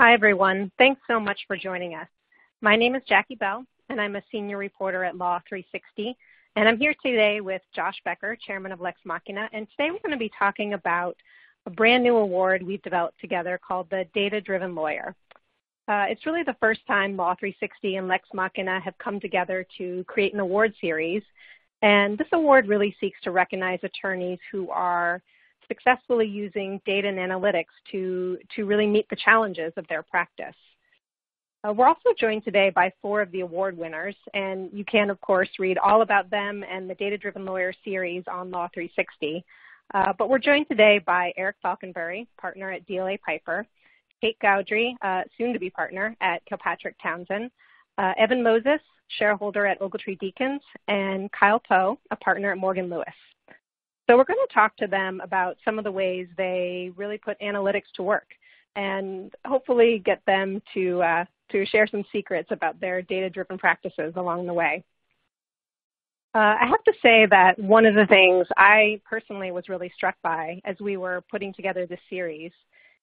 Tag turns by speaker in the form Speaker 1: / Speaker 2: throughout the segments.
Speaker 1: Hi, everyone. Thanks so much for joining us. My name is Jackie Bell, and I'm a senior reporter at Law 360. And I'm here today with Josh Becker, chairman of Lex Machina. And today we're going to be talking about a brand new award we've developed together called the Data Driven Lawyer. Uh, it's really the first time Law 360 and Lex Machina have come together to create an award series. And this award really seeks to recognize attorneys who are successfully using data and analytics to, to really meet the challenges of their practice. Uh, we're also joined today by four of the award winners, and you can, of course, read all about them and the Data Driven Lawyer series on Law 360. Uh, but we're joined today by Eric Falkenberry, partner at DLA Piper, Kate Gaudry, uh, soon to be partner at Kilpatrick Townsend, uh, Evan Moses, shareholder at Ogletree Deakins, and Kyle Poe, a partner at Morgan Lewis. So we're going to talk to them about some of the ways they really put analytics to work and hopefully get them to, uh, to share some secrets about their data-driven practices along the way. Uh, I have to say that one of the things I personally was really struck by as we were putting together this series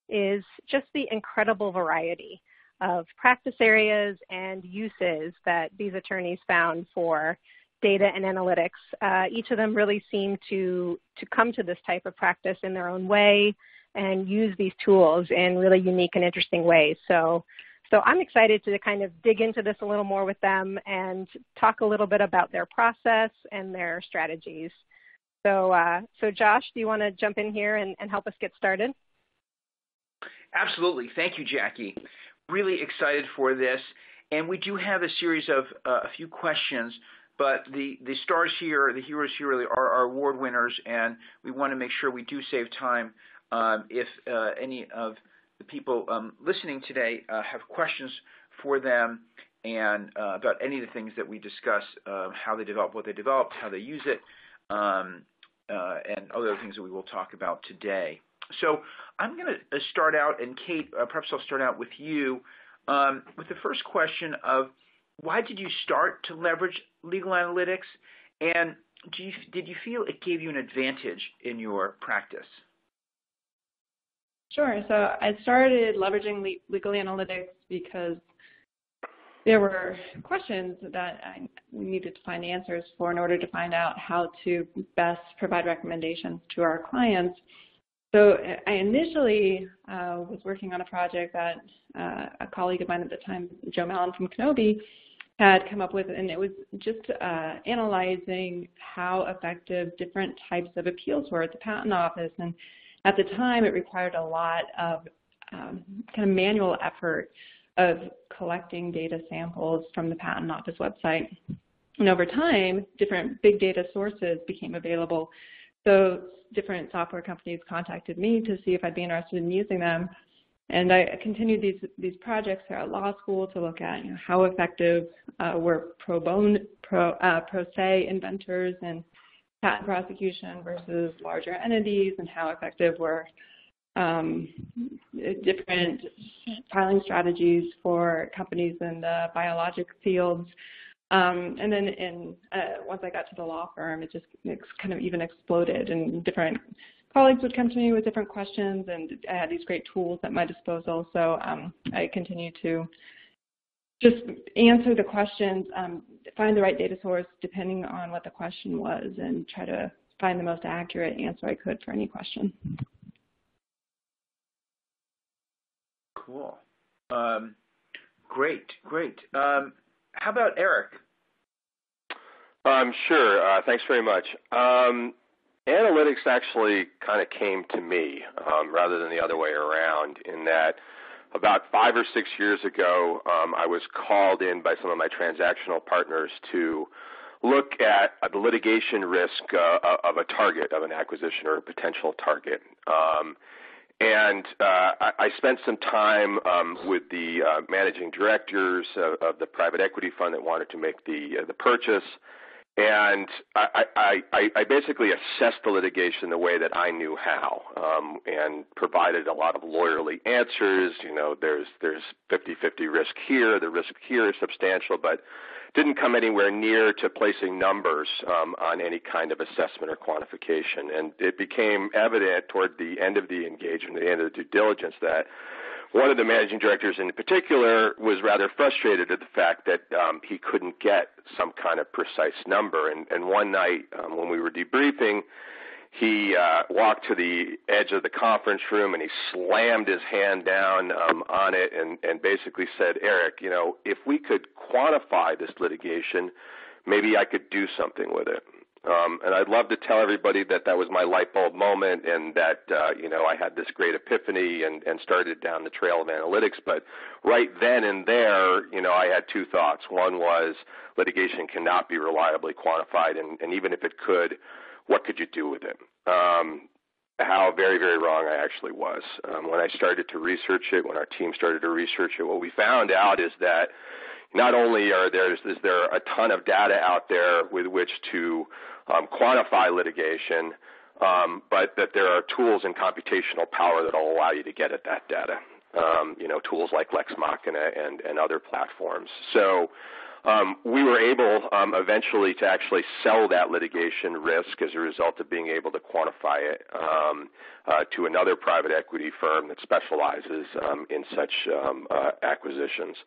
Speaker 1: is just the incredible variety of practice areas and uses that these attorneys found for data and analytics. Uh, each of them really seem to, to come to this type of practice in their own way and use these tools in really unique and interesting ways. So, so I'm excited to kind of dig into this a little more with them and talk a little bit about their process and their strategies. So, uh, so Josh, do you want to jump in here and, and help us get started?
Speaker 2: Absolutely. Thank you, Jackie. Really excited for this. And we do have a series of uh, a few questions but the, the stars here, the heroes here really are our award winners, and we want to make sure we do save time um, if uh, any of the people um, listening today uh, have questions for them and uh, about any of the things that we discuss, uh, how they develop what they developed, how they use it, um, uh, and other things that we will talk about today. So I'm going to uh, start out, and Kate, perhaps I'll start out with you um, with the first question of why did you start to leverage legal analytics? And you, did you feel it gave you an advantage in your practice?
Speaker 3: Sure. So I started leveraging legal analytics because there were questions that I needed to find answers for in order to find out how to best provide recommendations to our clients. So I initially uh, was working on a project that uh, a colleague of mine at the time, Joe Mallon from Knobbe, had come up with, and it was just uh, analyzing how effective different types of appeals were at the patent office. And at the time, it required a lot of um, kind of manual effort of collecting data samples from the patent office website. And over time, different big data sources became available. So different software companies contacted me to see if I'd be interested in using them. And I continued these these projects throughout law school to look at you know, how effective uh, were pro bono pro uh, pro se inventors in patent prosecution versus larger entities, and how effective were um, different filing strategies for companies in the biologic fields. Um, and then in, uh, once I got to the law firm, it just kind of even exploded in different colleagues would come to me with different questions, and I had these great tools at my disposal. So um, I continue to just answer the questions, um, find the right data source depending on what the question was, and try to find the most accurate answer I could for any question.
Speaker 2: Cool. Um, great, great. Um, how about Eric?
Speaker 4: Um, sure. Uh, thanks very much. Um, analytics actually kind of came to me um, rather than the other way around in that about five or six years ago, um, I was called in by some of my transactional partners to look at the litigation risk uh, of a target, of an acquisition or a potential target. Um, and uh, I, I spent some time um, with the uh, managing directors of, of the private equity fund that wanted to make the uh, the purchase and I, I, I, basically assessed the litigation the way that I knew how, um, and provided a lot of lawyerly answers. You know, there's there's 50-50 risk here, the risk here is substantial, but didn't come anywhere near to placing numbers um, on any kind of assessment or quantification. And it became evident toward the end of the engagement, the end of the due diligence, that one of the managing directors in particular was rather frustrated at the fact that um, he couldn't get some kind of precise number. And, and one night um, when we were debriefing, he uh, walked to the edge of the conference room and he slammed his hand down um, on it and, and basically said, Eric, you know, if we could quantify this litigation, maybe I could do something with it. Um, and I'd love to tell everybody that that was my light bulb moment and that, uh, you know, I had this great epiphany and, and started down the trail of analytics. But right then and there, you know, I had two thoughts. One was litigation cannot be reliably quantified, and, and even if it could, what could you do with it? Um, how very, very wrong I actually was. Um, when I started to research it, when our team started to research it, what we found out is that not only are there is there a ton of data out there with which to um, quantify litigation, um, but that there are tools and computational power that will allow you to get at that data. Um, you know, tools like Lex Machina and, and other platforms. So um, we were able um, eventually to actually sell that litigation risk as a result of being able to quantify it um, uh, to another private equity firm that specializes um, in such um, uh, acquisitions.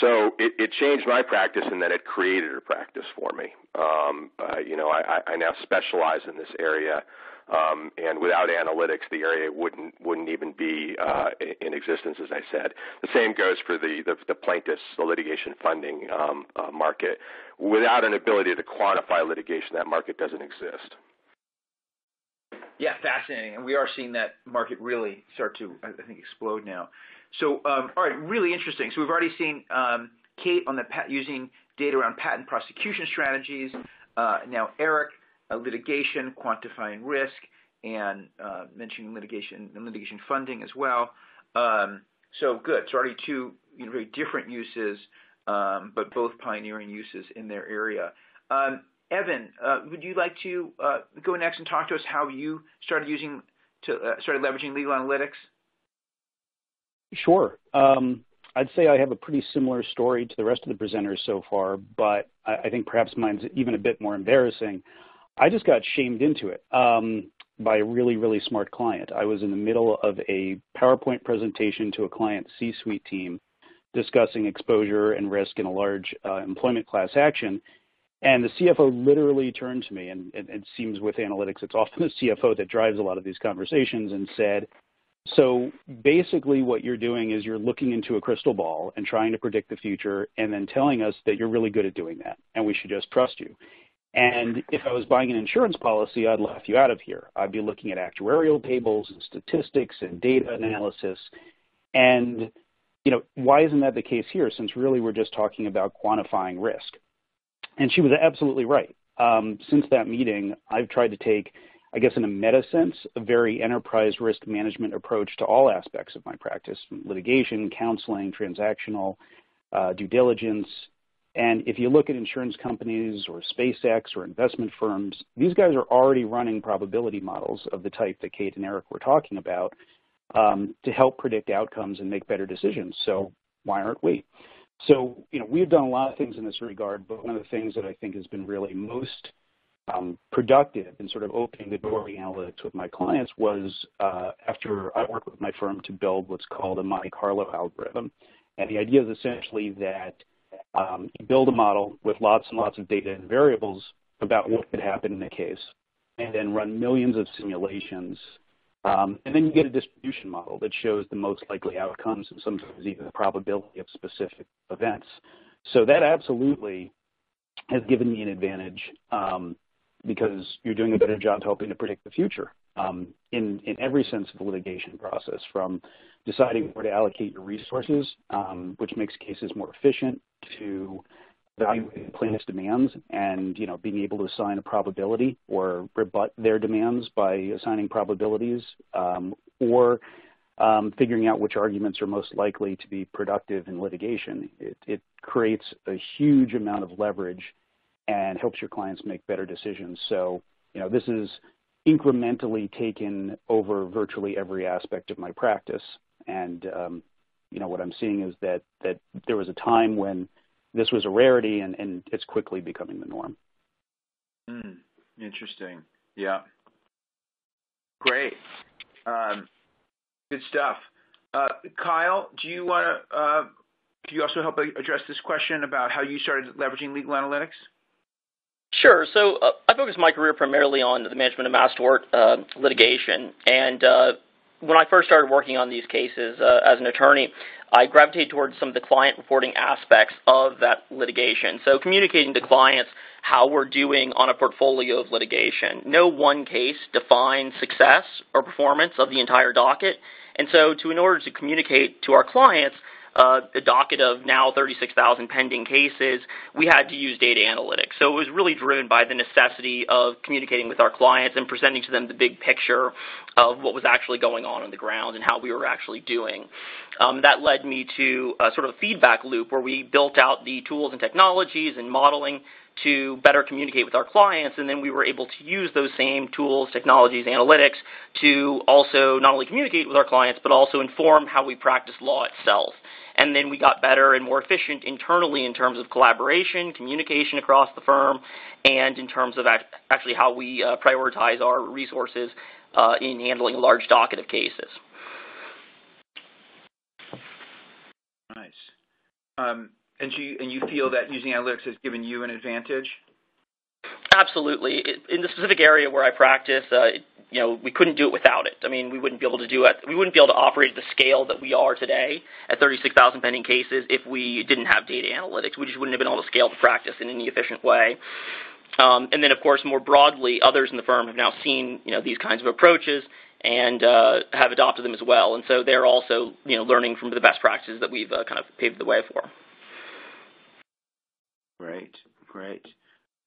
Speaker 4: So it, it, changed my practice in that it created a practice for me. Um, uh, you know, I, I now specialize in this area um, and without analytics, the area wouldn't wouldn't even be uh, in existence, as I said. The same goes for the the, the plaintiffs, the litigation funding um, uh, market. Without an ability to quantify litigation, that market doesn't exist.
Speaker 2: Yeah, fascinating, and we are seeing that market really start to, I think, explode now. So, um, all right, really interesting. So we've already seen um, Kate on the using data around patent prosecution strategies. Uh, now Eric litigation, quantifying risk, and uh, mentioning litigation and litigation funding as well. Um, so good. So already two you know, very different uses, um, but both pioneering uses in their area. Um, Evan, uh, would you like to uh, go next and talk to us how you started using to uh, started leveraging legal analytics?
Speaker 5: Sure. Um, I'd say I have a pretty similar story to the rest of the presenters so far, but I, I think perhaps mine's even a bit more embarrassing. I just got shamed into it um, by a really, really smart client. I was in the middle of a PowerPoint presentation to a client C-suite team discussing exposure and risk in a large uh, employment class action. And the CFO literally turned to me, and, and it seems with analytics, it's often the CFO that drives a lot of these conversations, and said, so basically what you're doing is you're looking into a crystal ball and trying to predict the future and then telling us that you're really good at doing that and we should just trust you. And if I was buying an insurance policy, I'd laugh you out of here. I'd be looking at actuarial tables and statistics and data analysis. And, you know, why isn't that the case here since really we're just talking about quantifying risk? And she was absolutely right. Um, since that meeting, I've tried to take, I guess in a meta sense, a very enterprise risk management approach to all aspects of my practice, litigation, counseling, transactional, uh, due diligence, and if you look at insurance companies or SpaceX or investment firms, these guys are already running probability models of the type that Kate and Eric were talking about um, to help predict outcomes and make better decisions. So why aren't we? So, you know, we've done a lot of things in this regard, but one of the things that I think has been really most um, productive in sort of opening the door to analytics with my clients was uh, after I worked with my firm to build what's called a Monte Carlo algorithm. And the idea is essentially that um, you build a model with lots and lots of data and variables about what could happen in a case, and then run millions of simulations. Um, and then you get a distribution model that shows the most likely outcomes and sometimes even the probability of specific events. So that absolutely has given me an advantage um, because you're doing a better job helping to predict the future um, in, in every sense of the litigation process, from deciding where to allocate your resources, um, which makes cases more efficient, to evaluating plaintiff's demands and you know being able to assign a probability or rebut their demands by assigning probabilities, um, or um, figuring out which arguments are most likely to be productive in litigation. It, it creates a huge amount of leverage and helps your clients make better decisions. So you know this is incrementally taken over virtually every aspect of my practice. And um, you know what I'm seeing is that that there was a time when this was a rarity, and, and it's quickly becoming the norm.
Speaker 2: Mm, interesting. Yeah. Great. Um, good stuff. Uh, Kyle, do you want to uh, do you also help address this question about how you started leveraging legal analytics?
Speaker 6: Sure. So uh, I focused my career primarily on the management of mass tort uh, litigation, and uh, when I first started working on these cases uh, as an attorney, I gravitated towards some of the client reporting aspects of that litigation. So communicating to clients how we're doing on a portfolio of litigation. No one case defines success or performance of the entire docket. And so to in order to communicate to our clients a docket of now 36,000 pending cases, we had to use data analytics. So it was really driven by the necessity of communicating with our clients and presenting to them the big picture of what was actually going on on the ground and how we were actually doing. Um, that led me to a sort of feedback loop where we built out the tools and technologies and modeling to better communicate with our clients, and then we were able to use those same tools, technologies, analytics to also not only communicate with our clients, but also inform how we practice law itself. And then we got better and more efficient internally in terms of collaboration, communication across the firm, and in terms of actually how we uh, prioritize our resources uh, in handling a large docket of cases.
Speaker 2: Nice. Um, and you feel that using analytics has given you an advantage?
Speaker 6: Absolutely. In the specific area where I practice, uh, you know, we couldn't do it without it. I mean, we wouldn't be able to do it. We wouldn't be able to operate at the scale that we are today at 36,000 pending cases if we didn't have data analytics. We just wouldn't have been able to scale the practice in any efficient way. Um, and then, of course, more broadly, others in the firm have now seen, you know, these kinds of approaches and uh, have adopted them as well. And so they're also, you know, learning from the best practices that we've uh, kind of paved the way for.
Speaker 2: Great, great.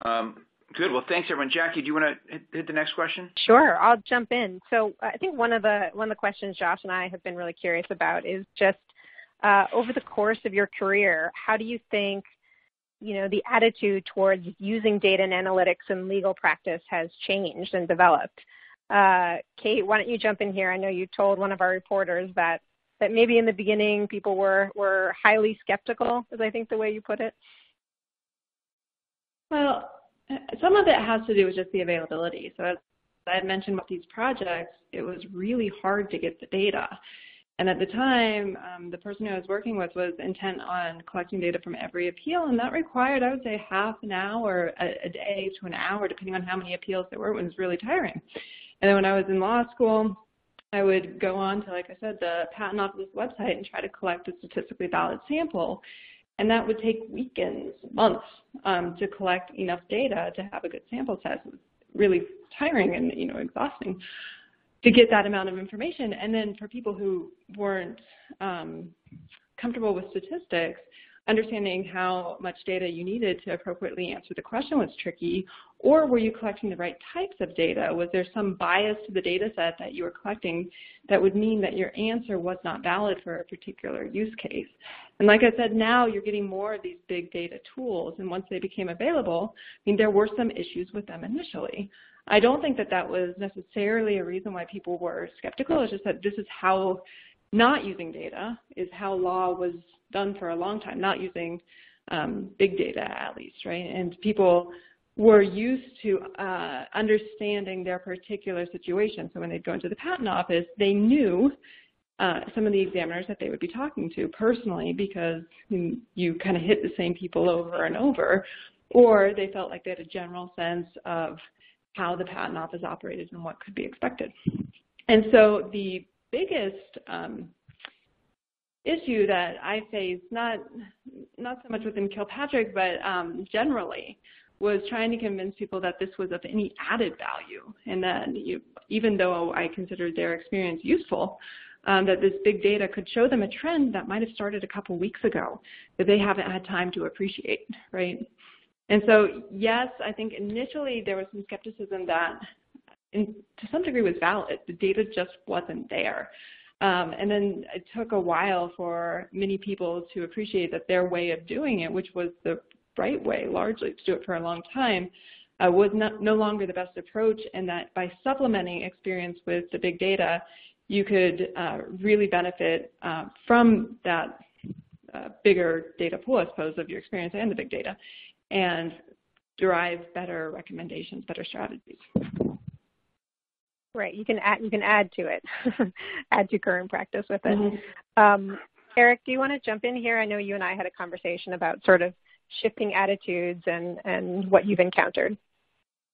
Speaker 2: Um, Good. Well, thanks, everyone. Jackie, do you want to hit, the next question?
Speaker 1: Sure. I'll jump in. So I think one of the one of the questions Josh and I have been really curious about is just uh, over the course of your career, how do you think you know the attitude towards using data and analytics in legal practice has changed and developed? Uh, Kate, why don't you jump in here? I know you told one of our reporters that maybe in the beginning people were were highly skeptical, is I think the way you put it.
Speaker 3: Well, some of it has to do with just the availability. So as I had mentioned with these projects, it was really hard to get the data. And at the time, um, the person who I was working with was intent on collecting data from every appeal, and that required, I would say, half an hour a, a day to an hour, depending on how many appeals there were. It was really tiring. And then when I was in law school, I would go on to, like I said, the patent office website and try to collect a statistically valid sample. And that would take weekends, months um, to collect enough data to have a good sample set. It was really tiring and you know exhausting to get that amount of information. And then for people who weren't um, comfortable with statistics, understanding how much data you needed to appropriately answer the question was tricky, or were you collecting the right types of data? Was there some bias to the data set that you were collecting that would mean that your answer was not valid for a particular use case? And like I said, now you're getting more of these big data tools, and once they became available, I mean, there were some issues with them initially. I don't think that that was necessarily a reason why people were skeptical. It's just that this is how not using data is how law was done for a long time, not using um, big data at least, right? And people were used to uh, understanding their particular situation. So when they'd go into the patent office, they knew uh, some of the examiners that they would be talking to personally because you, kind of hit the same people over and over, or they felt like they had a general sense of how the patent office operated and what could be expected. And so the biggest um, issue that I face, not not so much within Kilpatrick, but um, generally, was trying to convince people that this was of any added value, and that you, even though I considered their experience useful, um, that this big data could show them a trend that might have started a couple weeks ago that they haven't had time to appreciate, right? And so, yes, I think initially there was some skepticism that, in, to some degree, was valid. The data just wasn't there. Um, and then it took a while for many people to appreciate that their way of doing it, which was the right way, largely to do it for a long time, uh, was not, no longer the best approach, and that by supplementing experience with the big data, you could uh, really benefit uh, from that uh, bigger data pool, I suppose, of your experience and the big data, and derive better recommendations, better strategies.
Speaker 1: Right. You can add you can add to it, add to current practice with it. Mm-hmm. Um, Eric, do you want to jump in here? I know you and I had a conversation about sort of shifting attitudes and and what you've encountered.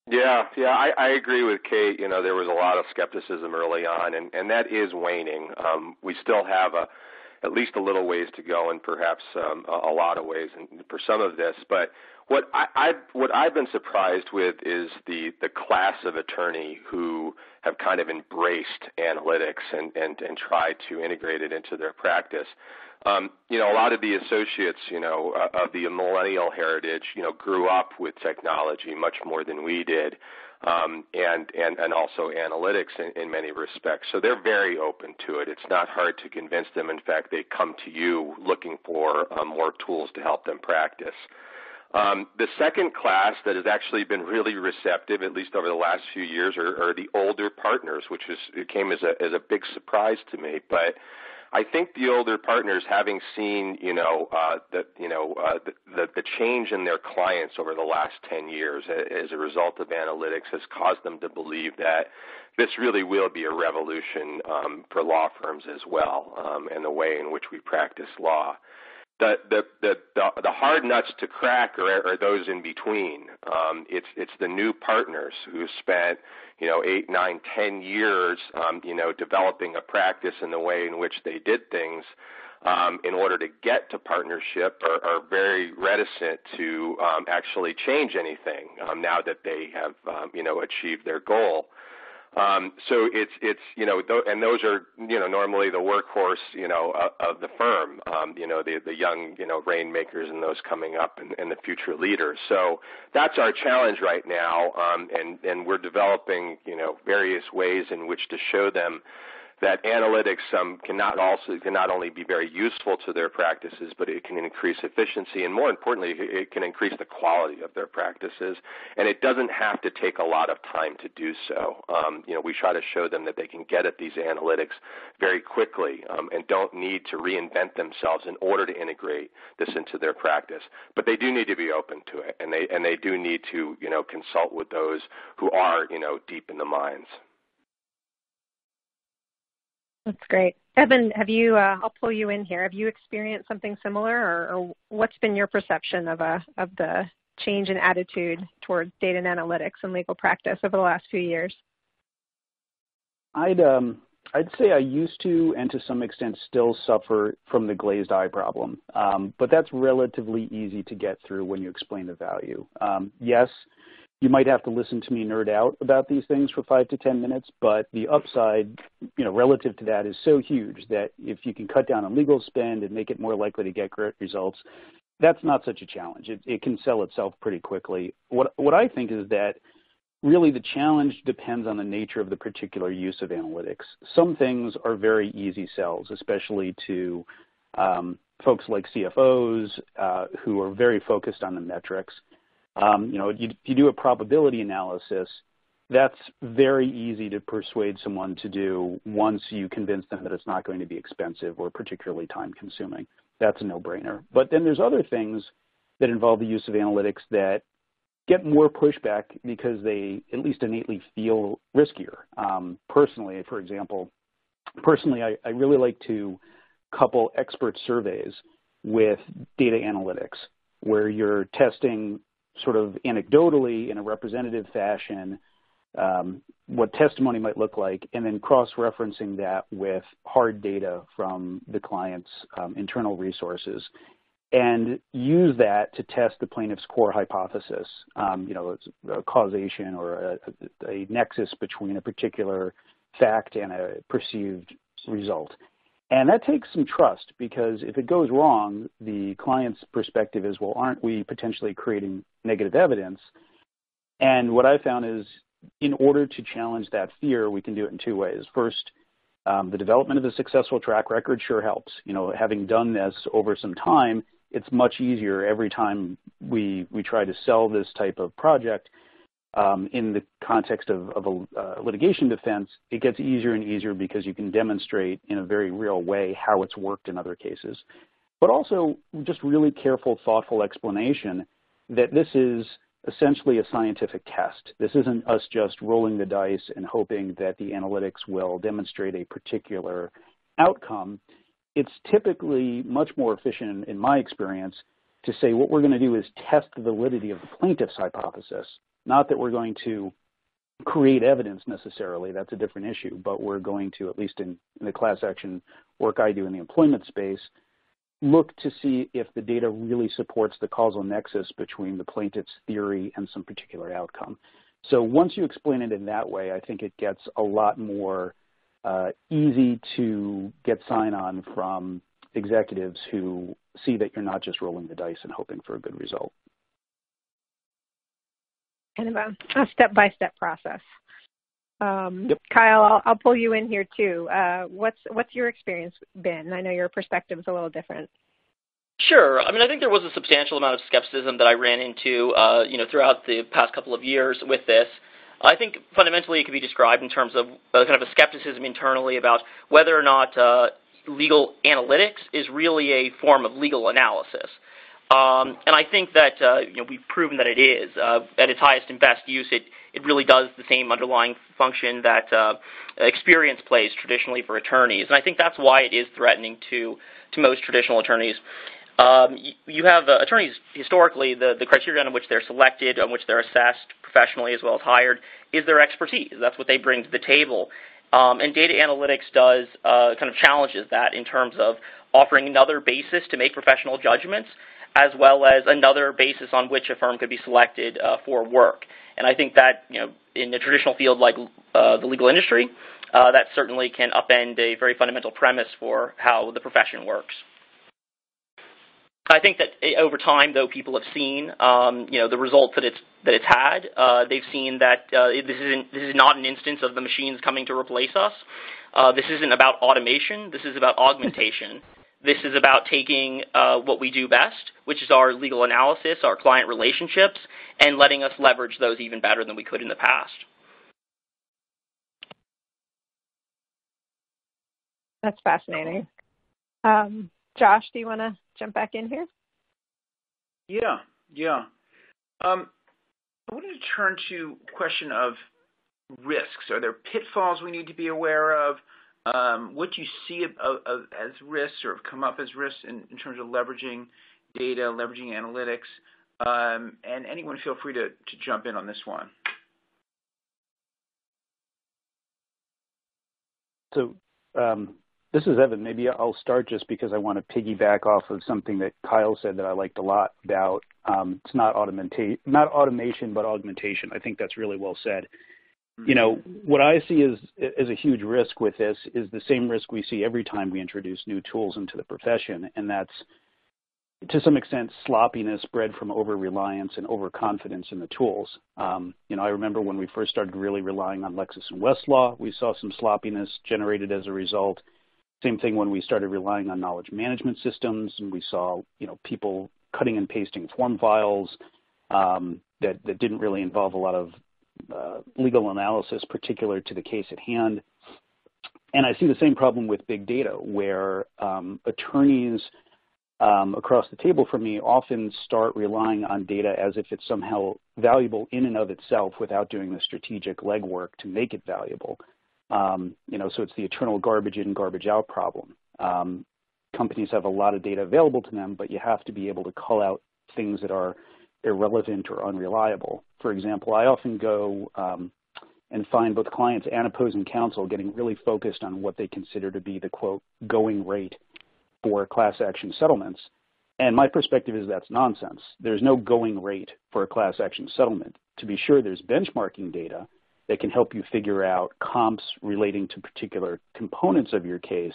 Speaker 4: Yeah, yeah, I, I agree with Kate. You know, there was a lot of skepticism early on, and and that is waning. Um, we still have a at least a little ways to go, and perhaps um, a, a lot of ways and for some of this. But what I, I what I've been surprised with is the the class of attorney who have kind of embraced analytics and and and tried to integrate it into their practice. Um, you know, a lot of the associates, you know, uh, of the millennial heritage, you know, grew up with technology much more than we did, um, and and and also analytics in, in many respects. So they're very open to it. It's not hard to convince them. In fact, they come to you looking for um, more tools to help them practice. Um, the second class that has actually been really receptive, at least over the last few years, are, are the older partners, which is, it came as a, as a big surprise to me. But I think the older partners, having seen, you know, uh, the, you know, uh, the, the, change in their clients over the last 10 years as a result of analytics has caused them to believe that this really will be a revolution um, for law firms as well um, and the way in which we practice law the the the the, hard nuts to crack are, are those in between. Um, it's it's the new partners who spent you know eight, nine, ten years um, you know developing a practice in the way in which they did things. Um, in order to get to partnership, are, are very reticent to um, actually change anything um, now that they have um, you know achieved their goal. Um, so it's it's you know th- and those are you know normally the workhorse you know uh, of the firm um, you know the the young you know rainmakers and those coming up and, and the future leaders. So that's our challenge right now, um, and and we're developing you know various ways in which to show them that analytics um, cannot also can not only be very useful to their practices, but it can increase efficiency, and more importantly, it can increase the quality of their practices. And it doesn't have to take a lot of time to do so. Um, you know, we try to show them that they can get at these analytics very quickly um, and don't need to reinvent themselves in order to integrate this into their practice. But they do need to be open to it, and they and they do need to you know consult with those who are you know deep in the minds.
Speaker 1: That's great. Evan, have you, uh, I'll pull you in here. Have you experienced something similar or, or what's been your perception of, a, uh, of the change in attitude towards data and analytics and legal practice over the last few years?
Speaker 5: I'd, um, I'd say I used to and to some extent still suffer from the glazed eye problem, um, but that's relatively easy to get through when you explain the value. Um, yes, you might have to listen to me nerd out about these things for five to 10 minutes, but the upside, you know, relative to that is so huge that if you can cut down on legal spend and make it more likely to get great results, that's not such a challenge. It, it can sell itself pretty quickly. What, what I think is that really the challenge depends on the nature of the particular use of analytics. Some things are very easy sells, especially to um, folks like CFOs uh, who are very focused on the metrics. Um, you know, you, you do a probability analysis, that's very easy to persuade someone to do once you convince them that it's not going to be expensive or particularly time consuming. That's a no-brainer. But then there's other things that involve the use of analytics that get more pushback because they at least innately feel riskier. Um, personally, for example, personally, I, I really like to couple expert surveys with data analytics where you're testing sort of anecdotally in a representative fashion um, what testimony might look like, and then cross-referencing that with hard data from the client's um, internal resources, and use that to test the plaintiff's core hypothesis, um, you know, causation or a, a, nexus between a particular fact and a perceived result. And that takes some trust because if it goes wrong, the client's perspective is, well, aren't we potentially creating negative evidence? And what I found is in order to challenge that fear, we can do it in two ways. First, um, the development of a successful track record sure helps. You know, having done this over some time, it's much easier every time we we try to sell this type of project um, in the context of, of a uh, litigation defense, it gets easier and easier because you can demonstrate in a very real way how it's worked in other cases. But also just really careful, thoughtful explanation that this is essentially a scientific test. This isn't us just rolling the dice and hoping that the analytics will demonstrate a particular outcome. It's typically much more efficient, in my experience, to say what we're going to do is test the validity of the plaintiff's hypothesis, not that we're going to create evidence necessarily. That's a different issue, but we're going to, at least in, in the class action work I do in the employment space, look to see if the data really supports the causal nexus between the plaintiff's theory and some particular outcome. So once you explain it in that way, I think it gets a lot more uh, easy to get sign-on from executives who see that you're not just rolling the dice and hoping for a good result.
Speaker 1: Kind of a, a step-by-step process. Um,
Speaker 5: yep.
Speaker 1: Kyle, I'll, I'll, pull you in here too. Uh, what's what's your experience been? I know your perspective is a little different.
Speaker 6: Sure. I mean, I think there was a substantial amount of skepticism that I ran into, uh, you know, throughout the past couple of years with this. I think fundamentally it could be described in terms of uh, kind of a skepticism internally about whether or not uh, legal analytics is really a form of legal analysis. Um, and I think that uh, you know, we've proven that it is. Uh, at its highest and best use, it, it really does the same underlying function that uh, experience plays traditionally for attorneys. And I think that's why it is threatening to, to most traditional attorneys. Um, you, you, have uh, attorneys historically, the, the criteria on which they're selected, on which they're assessed professionally as well as hired, is their expertise. That's what they bring to the table. Um, and data analytics does uh, kind of challenges that in terms of offering another basis to make professional judgments as well as another basis on which a firm could be selected uh, for work. And I think that, you know, in a traditional field like uh, the legal industry, uh, that certainly can upend a very fundamental premise for how the profession works. I think that eh, over time, though, people have seen, um, you know, the results that it's that it's had. Uh, they've seen that uh, this isn't this is not an instance of the machines coming to replace us. Uh, this isn't about automation. This is about augmentation. This is about taking uh, what we do best, which is our legal analysis, our client relationships, and letting us leverage those even better than we could in the past.
Speaker 1: That's fascinating. Um, Josh, do you want to jump back in here?
Speaker 2: Yeah, yeah. Um, I wanted to turn to question of risks. Are there pitfalls we need to be aware of? Um, what do you see as risks or have come up as risks in, terms of leveraging data, leveraging analytics? Um, and anyone feel free to, jump in on this one.
Speaker 5: So um, this is Evan. Maybe I'll start just because I want to piggyback off of something that Kyle said that I liked a lot about. It's not automation, but augmentation. I think that's really well said you know, what I see as, as a huge risk with this is the same risk we see every time we introduce new tools into the profession, and that's to some extent sloppiness bred from over reliance and overconfidence in the tools. Um, you know, I remember when we first started really relying on Lexis and Westlaw, we saw some sloppiness generated as a result. Same thing when we started relying on knowledge management systems, and we saw you know people cutting and pasting form files um, that that didn't really involve a lot of uh, legal analysis particular to the case at hand. And I see the same problem with big data, where um, attorneys um, across the table from me often start relying on data as if it's somehow valuable in and of itself without doing the strategic legwork to make it valuable. Um, you know, so it's the eternal garbage in, garbage out problem. Um, companies have a lot of data available to them, but you have to be able to call out things that are irrelevant or unreliable. For example, I often go um, and find both clients and opposing counsel getting really focused on what they consider to be the quote going rate for class action settlements. And my perspective is that's nonsense. There's no going rate for a class action settlement. To be sure, there's benchmarking data that can help you figure out comps relating to particular components of your case.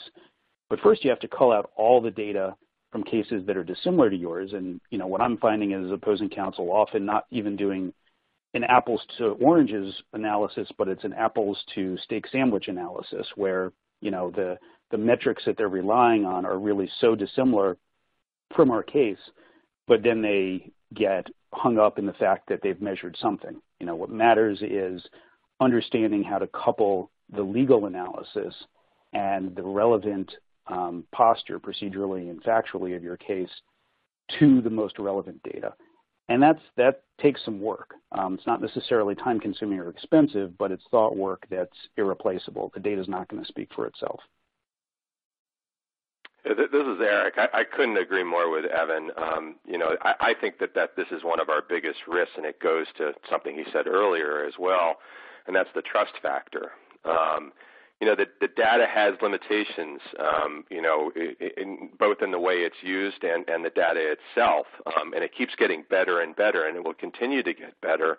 Speaker 5: But first, you have to call out all the data from cases that are dissimilar to yours. And you know what I'm finding is opposing counsel often not even doing an apples to oranges analysis, but it's an apples to steak sandwich analysis where you know the the metrics that they're relying on are really so dissimilar from our case, but then they get hung up in the fact that they've measured something. You know what matters is understanding how to couple the legal analysis and the relevant um, posture procedurally and factually of your case to the most relevant data. and that's that takes some work. Um, it's not necessarily time consuming or expensive, but it's thought work that's irreplaceable. The data is not going to speak for itself.
Speaker 4: This is Eric. I, I couldn't agree more with Evan. Um, you know, I, I think that, that this is one of our biggest risks, and it goes to something he said earlier as well, and that's the trust factor. Um, you know, the, the data has limitations, um, you know, in, both in the way it's used and, and the data itself. Um, and it keeps getting better and better, and it will continue to get better.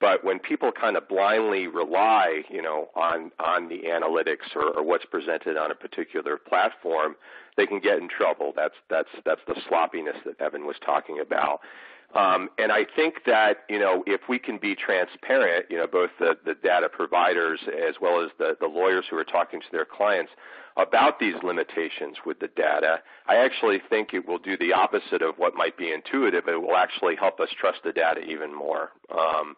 Speaker 4: But when people kind of blindly rely, you know, on on the analytics or, or what's presented on a particular platform, they can get in trouble. That's that's that's the sloppiness that Evan was talking about. Um, and I think that you know if we can be transparent, you know both the, the data providers as well as the, the lawyers who are talking to their clients about these limitations with the data, I actually think it will do the opposite of what might be intuitive. It will actually help us trust the data even more. Um,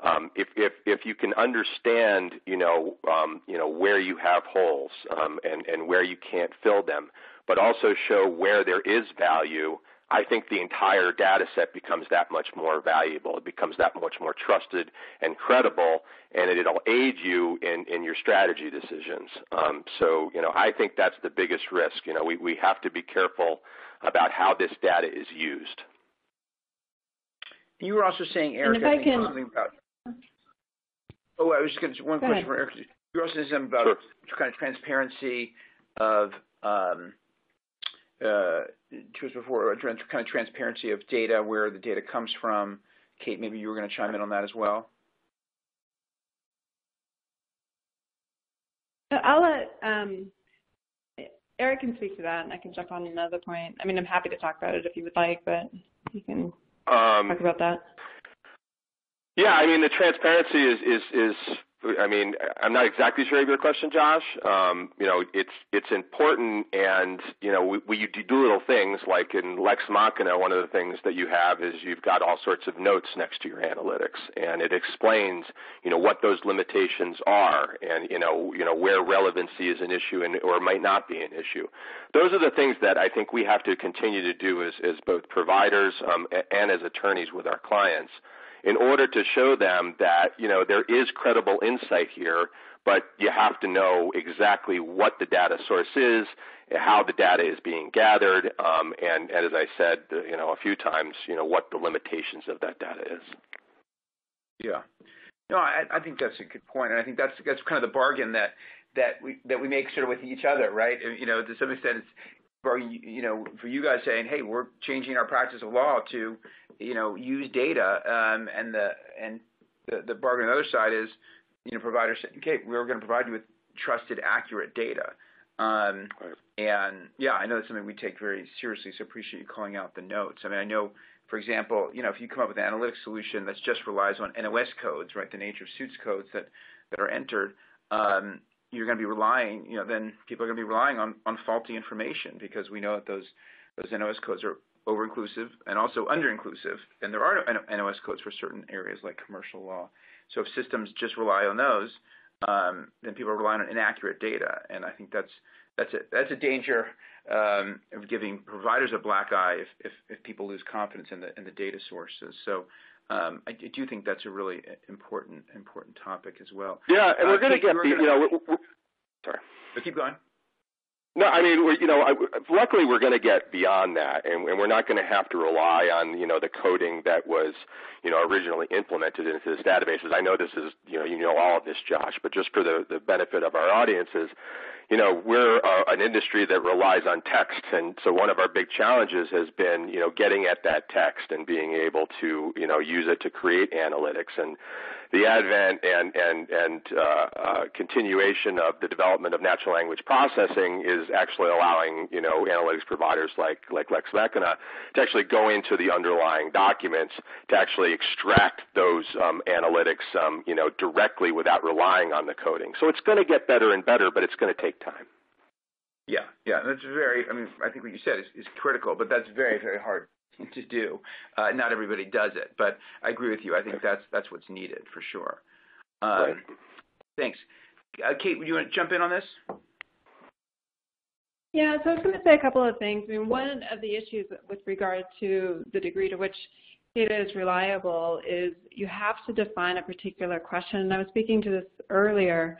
Speaker 4: um, if, if, if you can understand, you know, um, you know where you have holes um, and, and where you can't fill them, but also show where there is value, I think the entire data set becomes that much more valuable. It becomes that much more trusted and credible, and it'll aid you in, in your strategy decisions. Um, so, you know, I think that's the biggest risk. You know, we, we have to be careful about how this data is used.
Speaker 2: You were also saying, Eric, I, I can... something about. Oh, I was just going to one Go question ahead. for Eric. You were also saying something about sure. kind of transparency of um, to us before, kind of transparency of data, where the data comes from. Kate, maybe you were going to chime in on that as well.
Speaker 3: I'll let um, Eric can speak to that, and I can jump on another point. I mean, I'm happy to talk about it if you would like, but you can um, talk about that.
Speaker 4: Yeah, I mean, the transparency is is is I mean, I'm not exactly sure of your question, Josh. Um, you know, it's it's important, and you know, we, we do little things like in Lex Machina. One of the things that you have is you've got all sorts of notes next to your analytics, and it explains, you know, what those limitations are, and you know, you know where relevancy is an issue and or might not be an issue. Those are the things that I think we have to continue to do as as both providers um, and as attorneys with our clients in order to show them that you know there is credible insight here, but you have to know exactly what the data source is, how the data is being gathered, um, and, and as I said, you know, a few times, you know, what the limitations of that data is.
Speaker 2: Yeah. No, I, I think that's a good point, and I think that's that's kind of the bargain that that we that we make sort of with each other, right? You know, to some extent, it's you know, for you guys saying, hey, we're changing our practice of law to, you know, use data, um, and the and the, the bargain on the other side is, you know, providers saying, okay, we're going to provide you with trusted, accurate data. Um, right. And yeah, I know that's something we take very seriously. So appreciate you calling out the notes. I mean, I know, for example, you know, if you come up with an analytics solution that just relies on NOS codes, right, the nature of suits codes that that are entered, um, you're going to be relying, you know, then people are going to be relying on, on faulty information because we know that those those NOS codes are over-inclusive and also under-inclusive, and there are NOS codes for certain areas like commercial law. So if systems just rely on those, um, then people are relying on inaccurate data, and I think that's that's a that's a danger um, of giving providers a black eye if, if, if people lose confidence in the in the data sources. So um, I do think that's a really important important topic as well.
Speaker 4: Yeah, and uh, we're going to get the, you know. We're, we're, sorry.
Speaker 2: But keep going.
Speaker 4: No, I mean, we're, you know, I, luckily we're going to get beyond that, and, and we're not going to have to rely on, you know, the coding that was, you know, originally implemented into this databases. I know this is, you know, you know all of this, Josh, but just for the, the benefit of our audiences, you know, we're uh, an industry that relies on text, and so one of our big challenges has been, you know, getting at that text and being able to, you know, use it to create analytics. And the advent and and and uh, uh, continuation of the development of natural language processing is actually allowing, you know, analytics providers like like Lex to actually go into the underlying documents to actually extract those um, analytics, um, you know, directly without relying on the coding. So it's going to get better and better, but it's going to take time.
Speaker 2: Yeah, yeah, that's very. I mean, I think what you said is, is critical, but that's very, very hard to do. Uh, not everybody does it, but I agree with you. I think that's that's what's needed for sure. Um, right. Thanks, uh, Kate. Would you want to jump in on this?
Speaker 3: Yeah, so I was going to say a couple of things. I mean, one of the issues with regard to the degree to which data is reliable is you have to define a particular question. And I was speaking to this earlier.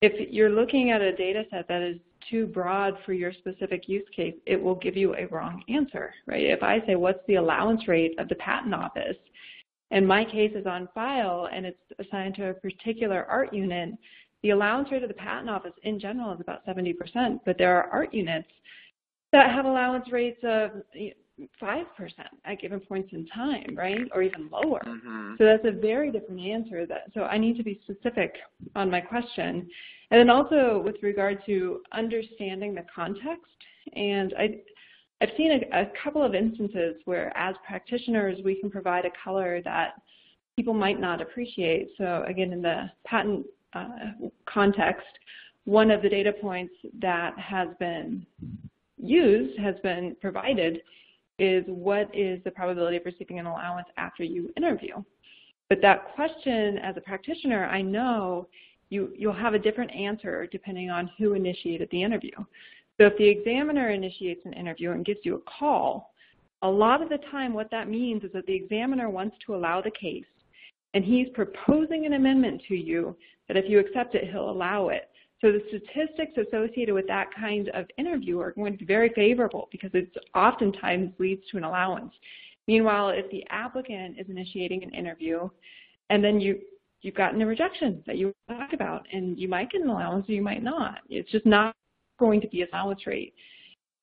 Speaker 3: If you're looking at a data set that is too broad for your specific use case, it will give you a wrong answer, right? If I say, what's the allowance rate of the patent office, and my case is on file and it's assigned to a particular art unit, the allowance rate of the patent office in general is about 70%, but there are art units that have allowance rates of 5% at given points in time, right? Or even lower. Mm-hmm. So that's a very different answer. That So I need to be specific on my question. And then also with regard to understanding the context, and I, I've seen a, a couple of instances where as practitioners we can provide a color that people might not appreciate. So again, in the patent uh, context, one of the data points that has been used, has been provided, is what is the probability of receiving an allowance after you interview? But that question, as a practitioner, I know you, you'll have a different answer depending on who initiated the interview. So if the examiner initiates an interview and gives you a call, a lot of the time what that means is that the examiner wants to allow the case and he's proposing an amendment to you that if you accept it, he'll allow it. So the statistics associated with that kind of interview are going to be very favorable because it oftentimes leads to an allowance. Meanwhile, if the applicant is initiating an interview and then you, you've gotten a rejection that you talked about and you might get an allowance or you might not. It's just not going to be a allowance rate.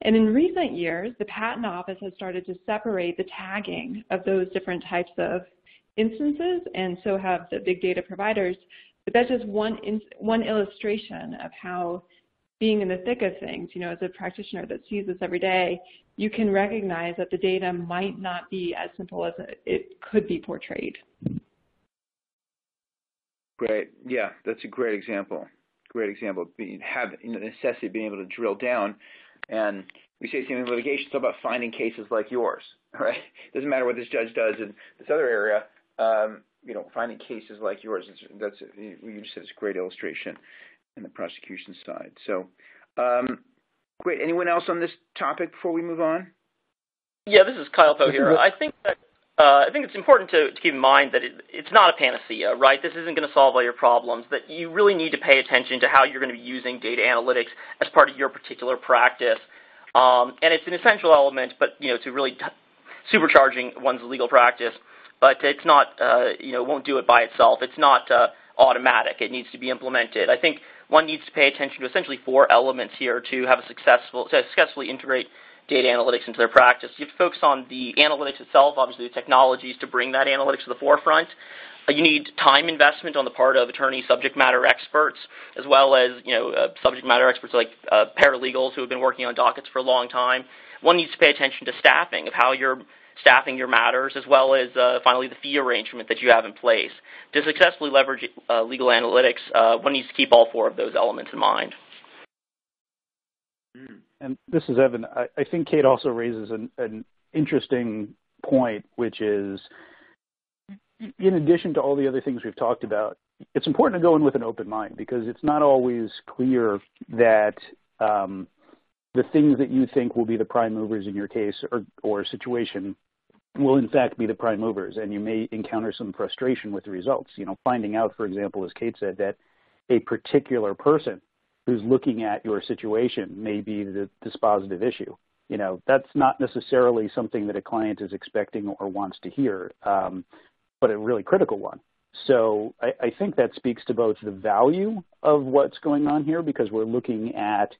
Speaker 3: And in recent years, the Patent Office has started to separate the tagging of those different types of instances, and so have the big data providers. But that's just one one illustration of how being in the thick of things, you know, as a practitioner that sees this every day, you can recognize that the data might not be as simple as it could be portrayed.
Speaker 2: Great. Yeah, that's a great example. Great example. Being, have you know, the necessity of being able to drill down. And we say same in litigation. It's all about finding cases like yours, right? It doesn't matter what this judge does in this other area um, you know, finding cases like yours, that's a, you just said it's a great illustration in the prosecution side. So, um, great. Anyone else on this topic before we move on?
Speaker 6: Yeah, this is Kyle Poe here. I think that uh, I think it's important to, to keep in mind that it, it's not a panacea, right? This isn't going to solve all your problems. That you really need to pay attention to how you're going to be using data analytics as part of your particular practice, um, and it's an essential element. But you know, to really t- supercharging one's legal practice but it's not, uh, you know, won't do it by itself. It's not uh, automatic. It needs to be implemented. I think one needs to pay attention to essentially four elements here to have a successful, to successfully integrate data analytics into their practice. You have to focus on the analytics itself, obviously the technologies to bring that analytics to the forefront. Uh, you need time investment on the part of attorney subject matter experts, as well as you know uh, subject matter experts like uh, paralegals who have been working on dockets for a long time. One needs to pay attention to staffing of how you're staffing your matters, as well as uh, finally the fee arrangement that you have in place. To successfully leverage uh, legal analytics, uh, one needs to keep all four of those elements in mind.
Speaker 5: Hmm. And this is Evan. I, I think Kate also raises an, an interesting point, which is in addition to all the other things we've talked about, it's important to go in with an open mind because it's not always clear that um, the things that you think will be the prime movers in your case or, or situation will in fact be the prime movers, and you may encounter some frustration with the results. You know, finding out, for example, as Kate said, that a particular person who's looking at your situation may be the dispositive issue. You know, that's not necessarily something that a client is expecting or wants to hear, um, but a really critical one. So I, I think that speaks to both the value of what's going on here because we're looking at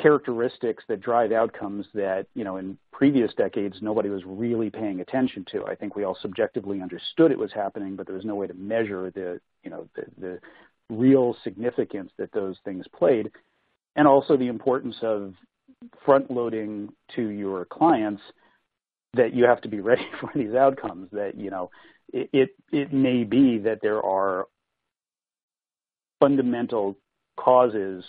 Speaker 5: characteristics that drive outcomes that you know in previous decades nobody was really paying attention to. I think we all subjectively understood it was happening, but there was no way to measure the you know the, the real significance that those things played, and also the importance of front loading to your clients that you have to be ready for these outcomes. That you know it it, it may be that there are fundamental causes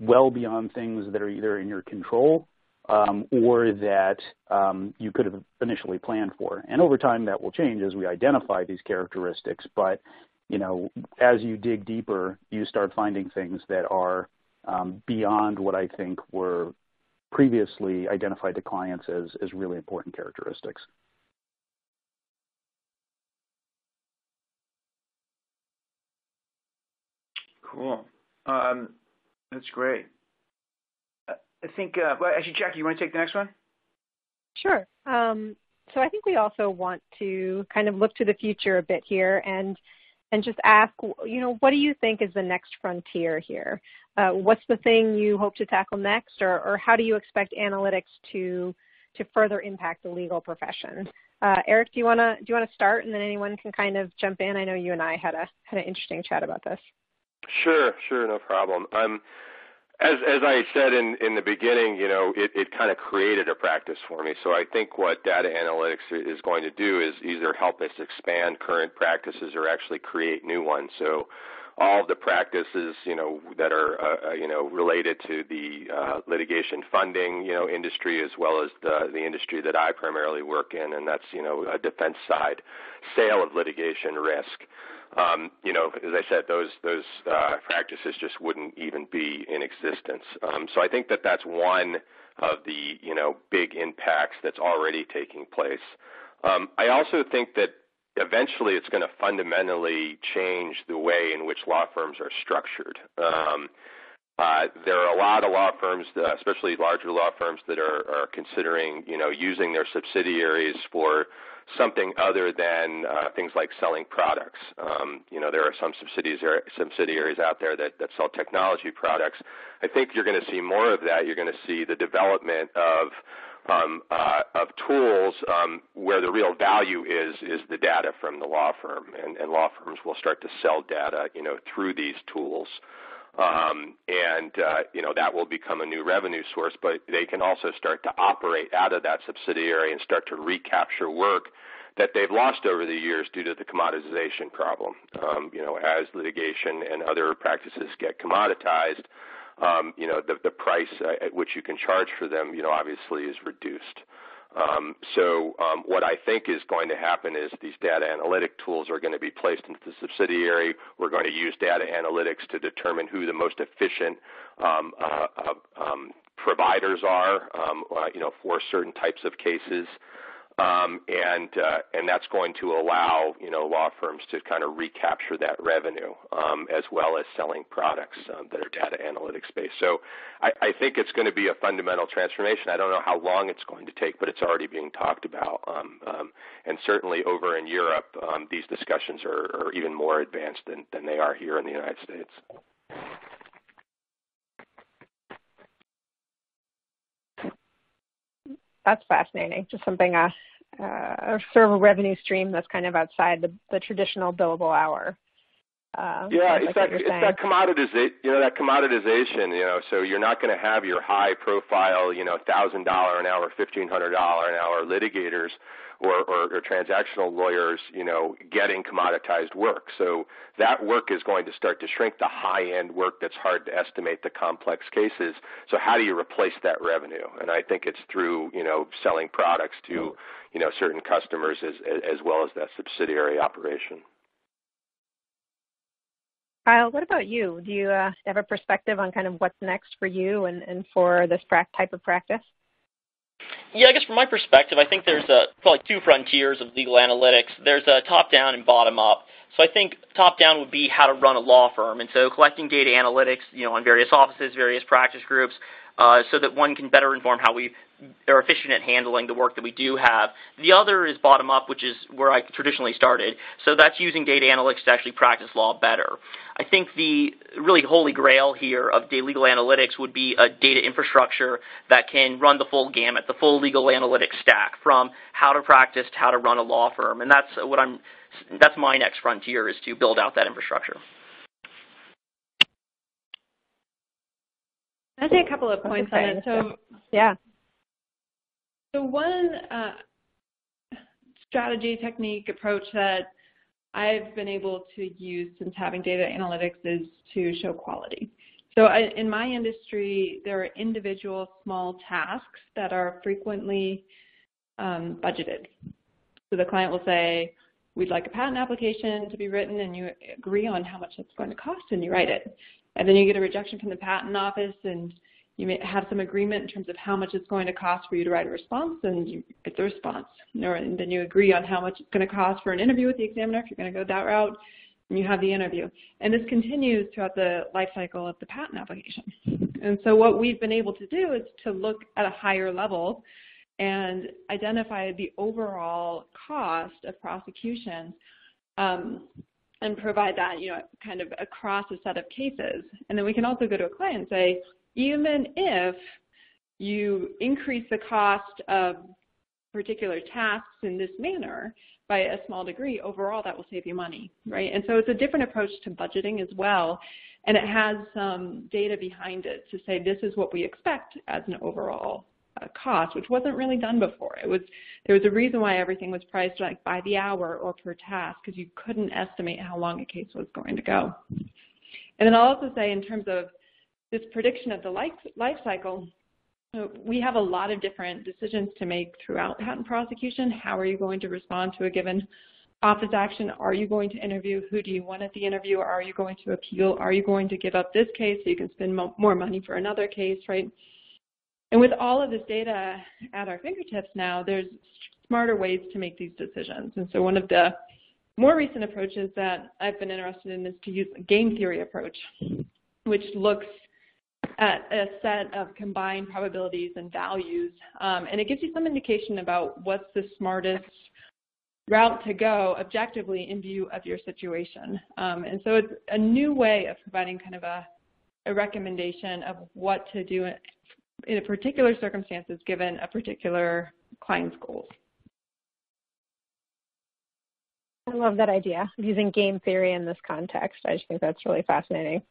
Speaker 5: well beyond things that are either in your control um, or that um, you could have initially planned for. And over time, that will change as we identify these characteristics. But you know, as you dig deeper, you start finding things that are um, beyond what I think were previously identified to clients as, as really important characteristics.
Speaker 2: Cool. Um, that's great. I think, uh, well, actually, Jackie, you want to take the next one?
Speaker 1: Sure. Um, so I think we also want to kind of look to the future a bit here and and just ask, you know, what do you think is the next frontier here? Uh, what's the thing you hope to tackle next, or, or how do you expect analytics to to further impact the legal profession? Uh, Eric, do you want to do you want to start, and then anyone can kind of jump in? I know you and I had a had an interesting chat about this.
Speaker 4: Sure, sure, no problem. Um, as as I said in in the beginning, you know, it it kind of created a practice for me. So I think what data analytics is going to do is either help us expand current practices or actually create new ones. So all of the practices, you know, that are, uh, uh, you know, related to the uh, litigation funding, you know, industry as well as the the industry that I primarily work in, and that's, you know, a defense side, sale of litigation risk. Um, you know, as I said, those those uh, practices just wouldn't even be in existence. Um, so I think that that's one of the you know big impacts that's already taking place. Um, I also think that eventually it's going to fundamentally change the way in which law firms are structured. Um, uh, there are a lot of law firms, uh, especially larger law firms, that are, are considering, you know, using their subsidiaries for something other than uh, things like selling products. Um, you know, there are some subsidiaries, out there that, that sell technology products. I think you're going to see more of that. You're going to see the development of um, uh, of tools um, where the real value is is the data from the law firm, and, and law firms will start to sell data, you know, through these tools. Um, and uh, you know that will become a new revenue source, but they can also start to operate out of that subsidiary and start to recapture work that they've lost over the years due to the commoditization problem. Um, you know, as litigation and other practices get commoditized, um, you know, the, the price uh, at which you can charge for them, you know, obviously is reduced. Um, so um, what I think is going to happen is these data analytic tools are going to be placed into the subsidiary. We're going to use data analytics to determine who the most efficient um, uh, uh, um, providers are, um, uh, you know, for certain types of cases. Um, and uh, and that's going to allow you know law firms to kind of recapture that revenue um, as well as selling products um, that are data analytics based. So I, I think it's going to be a fundamental transformation. I don't know how long it's going to take, but it's already being talked about. Um, um, and certainly over in Europe, um, these discussions are, are even more advanced than, than they are here in the United States.
Speaker 1: That's fascinating. Just something uh, uh, sort of a revenue stream that's kind of outside the, the traditional billable hour.
Speaker 4: Uh, yeah, it's that it's that commoditization, you know, that commoditization, you know. So you're not going to have your high profile, you know, thousand dollar an hour, fifteen hundred dollar an hour litigators or, or, or transactional lawyers, you know, getting commoditized work. So that work is going to start to shrink the high end work that's hard to estimate the complex cases. So how do you replace that revenue? And I think it's through, you know, selling products to, you know, certain customers as, as well as that subsidiary operation.
Speaker 1: Kyle, what about you? Do you uh, have a perspective on kind of what's next for you and, and for this type of practice?
Speaker 6: Yeah, I guess from my perspective, I think there's a, probably two frontiers of legal analytics. There's a top-down and bottom-up. So I think top-down would be how to run a law firm, and so collecting data analytics, you know, on various offices, various practice groups, uh, so that one can better inform how we are efficient at handling the work that we do have. The other is bottom up, which is where I traditionally started. So that's using data analytics to actually practice law better. I think the really holy grail here of legal analytics would be a data infrastructure that can run the full gamut, the full legal analytics stack from how to practice to how to run a law firm. And that's what I'm that's my next frontier is to build out that infrastructure.
Speaker 3: I'll say a couple of points on it. So
Speaker 1: yeah.
Speaker 3: So one uh, strategy, technique, approach that I've been able to use since having data analytics is to show quality. So I, in my industry, there are individual small tasks that are frequently um, budgeted. So the client will say, we'd like a patent application to be written and you agree on how much it's going to cost and you write it. And then you get a rejection from the patent office and you may have some agreement in terms of how much it's going to cost for you to write a response, and you get the response. And then you agree on how much it's going to cost for an interview with the examiner if you're going to go that route. and you have the interview. And this continues throughout the life cycle of the patent application. And so what we've been able to do is to look at a higher level and identify the overall cost of prosecution um, and provide that, you know, kind of across a set of cases. And then we can also go to a client and say, even if you increase the cost of particular tasks in this manner by a small degree, overall that will save you money, right? And so it's a different approach to budgeting as well. And it has some data behind it to say this is what we expect as an overall cost, which wasn't really done before. It was there was a reason why everything was priced like by the hour or per task because you couldn't estimate how long a case was going to go. And then I'll also say in terms of this prediction of the life, life cycle, uh, we have a lot of different decisions to make throughout patent prosecution. How are you going to respond to a given office action? Are you going to interview? Who do you want at the interview? Are you going to appeal? Are you going to give up this case so you can spend mo more money for another case, right? And with all of this data at our fingertips now, there's smarter ways to make these decisions. And so one of the more recent approaches that I've been interested in is to use a game theory approach, which looks at a set of combined probabilities and values. Um, and it gives you some indication about what's the smartest route to go objectively in view of your situation. Um, and so it's a new way of providing kind of a, a recommendation of what to do in, in a particular circumstances given a particular client's goals.
Speaker 1: I love that idea using game theory in this context. I just think that's really fascinating.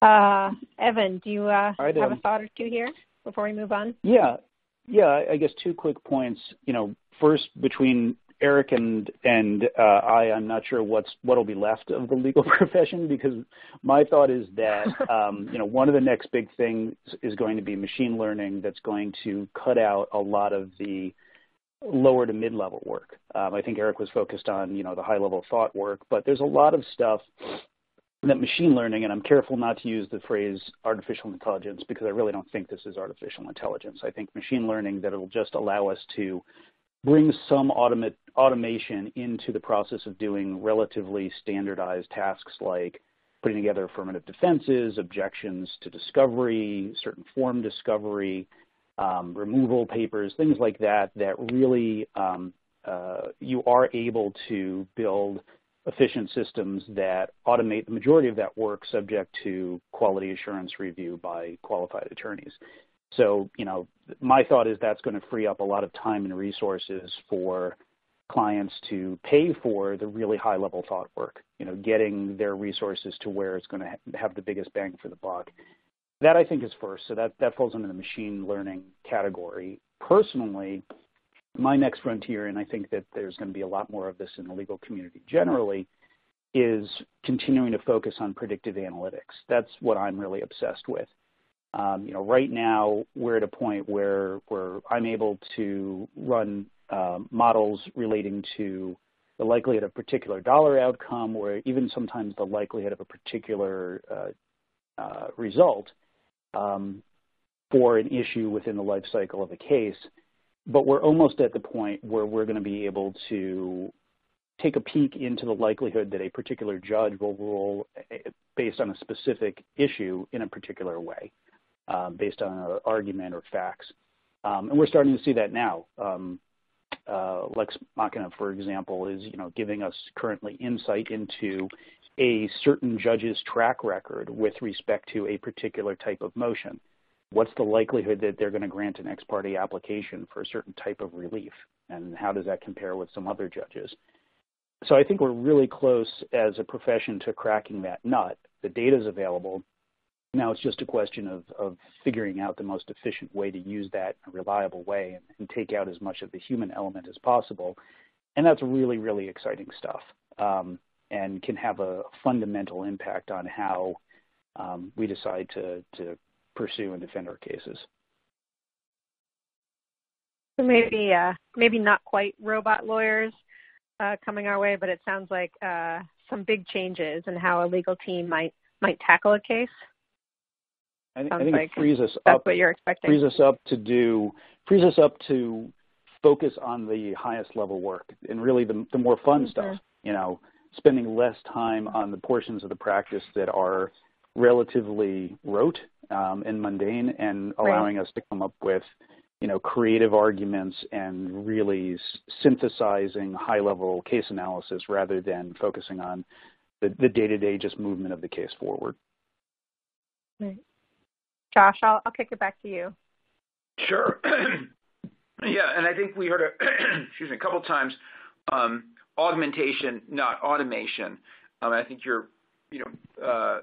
Speaker 1: Uh, Evan, do you uh, right, have um, a thought or two here before we move on?
Speaker 5: Yeah, yeah. I guess two quick points. You know, first between Eric and and uh, I, I'm not sure what's what'll be left of the legal profession because my thought is that um, you know one of the next big things is going to be machine learning that's going to cut out a lot of the lower to mid level work. Um, I think Eric was focused on you know the high level thought work, but there's a lot of stuff that machine learning, and I'm careful not to use the phrase artificial intelligence because I really don't think this is artificial intelligence. I think machine learning that it'll just allow us to bring some automation into the process of doing relatively standardized tasks like putting together affirmative defenses, objections to discovery, certain form discovery, um, removal papers, things like that, that really um, uh, you are able to build efficient systems that automate the majority of that work subject to quality assurance review by qualified attorneys. So, you know, my thought is that's going to free up a lot of time and resources for clients to pay for the really high level thought work, you know, getting their resources to where it's going to have the biggest bang for the buck. That I think is first. So that, that falls under the machine learning category. Personally, my next frontier, and I think that there's going to be a lot more of this in the legal community generally, is continuing to focus on predictive analytics. That's what I'm really obsessed with. Um, you know, right now we're at a point where where I'm able to run uh, models relating to the likelihood of a particular dollar outcome, or even sometimes the likelihood of a particular uh, uh, result um, for an issue within the life cycle of a case. But we're almost at the point where we're going to be able to take a peek into the likelihood that a particular judge will rule eh, based on a specific issue in a particular way, um, based on an argument or facts. Um, and we're starting to see that now. Um, uh, Lex Machina, for example, is you know giving us currently insight into a certain judge's track record with respect to a particular type of motion what's the likelihood that they're going to grant an ex parte application for a certain type of relief, and how does that compare with some other judges? So I think we're really close as a profession to cracking that nut. The data is available. Now it's just a question of, of figuring out the most efficient way to use that in a reliable way and, and take out as much of the human element as possible. And that's really, really exciting stuff um, and can have a fundamental impact on how um, we decide to, to pursue and defend our cases.
Speaker 1: So maybe uh, maybe not quite robot lawyers uh, coming our way, but it sounds like uh, some big changes in how a legal team might might tackle a case.
Speaker 5: I, I think
Speaker 1: like
Speaker 5: it frees us
Speaker 1: that's
Speaker 5: up.
Speaker 1: what you're expecting.
Speaker 5: Frees us up to do frees us up to focus on the highest level work and really the the more fun mm-hmm. stuff. You know, spending less time on the portions of the practice that are relatively rote um, and mundane and allowing right. us to come up with you know creative arguments and really synthesizing high level case analysis rather than focusing on the, the day-to-day just movement of the case forward
Speaker 1: right. Josh I'll, I'll kick it back to you.
Speaker 2: Sure. Yeah and i think we heard a excuse me a couple times um, augmentation not automation. Um, i think your you know uh,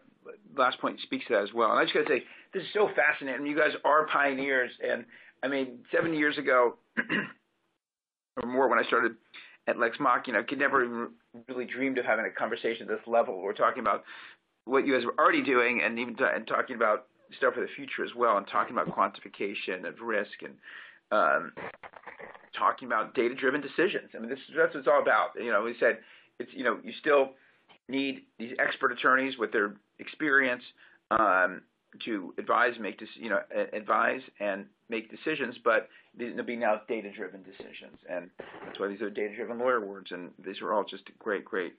Speaker 2: last point speaks to that as well. And i just got to say this is so fascinating. You guys are pioneers. And I mean, seven years ago or more when I started at Lex know, I could never even really dreamed of having a conversation at this level. We're talking about what you guys were already doing and even t- and talking about stuff for the future as well and talking about quantification of risk and um, talking about data-driven decisions. I mean, this, that's what it's all about. You know, we said it's, you know, you still need these expert attorneys with their experience um, to advise, make you know, advise and make decisions, but they'll be now data-driven decisions, and that's why these are data-driven lawyer awards, and these are all just great, great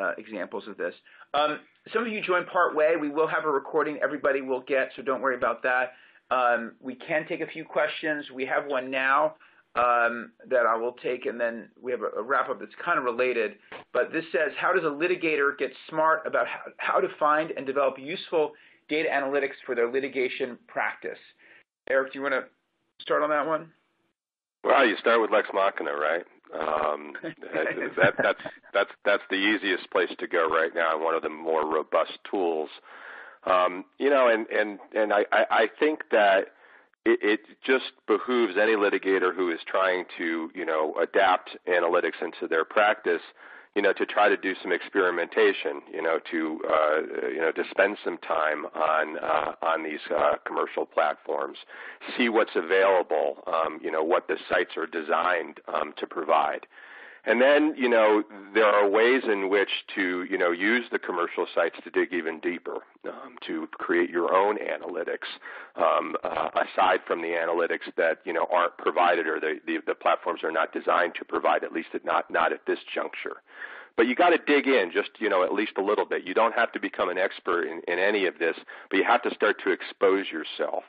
Speaker 2: uh, examples of this. Um, some of you joined part way. We will have a recording. Everybody will get, so don't worry about that. Um, we can take a few questions. We have one now um, that I will take, and then we have a, a wrap-up that's kind of related. But this says, how does a litigator get smart about how, how to find and develop useful data analytics for their litigation practice. Eric, do you want to start on that one?
Speaker 4: Well, you start with Lex Machina, right? Um, that, that's that's that's the easiest place to go right now, and one of the more robust tools. Um, you know, and and and I I think that it, it just behooves any litigator who is trying to you know adapt analytics into their practice you know, to try to do some experimentation, you know, to uh, you know, to spend some time on uh, on these uh, commercial platforms, see what's available, um, you know, what the sites are designed um, to provide. And then, you know, there are ways in which to, you know, use the commercial sites to dig even deeper, um, to create your own analytics, um, uh, aside from the analytics that, you know, aren't provided or the, the, the platforms are not designed to provide, at least at not, not at this juncture. But you got to dig in just, you know, at least a little bit. You don't have to become an expert in, in any of this, but you have to start to expose yourself.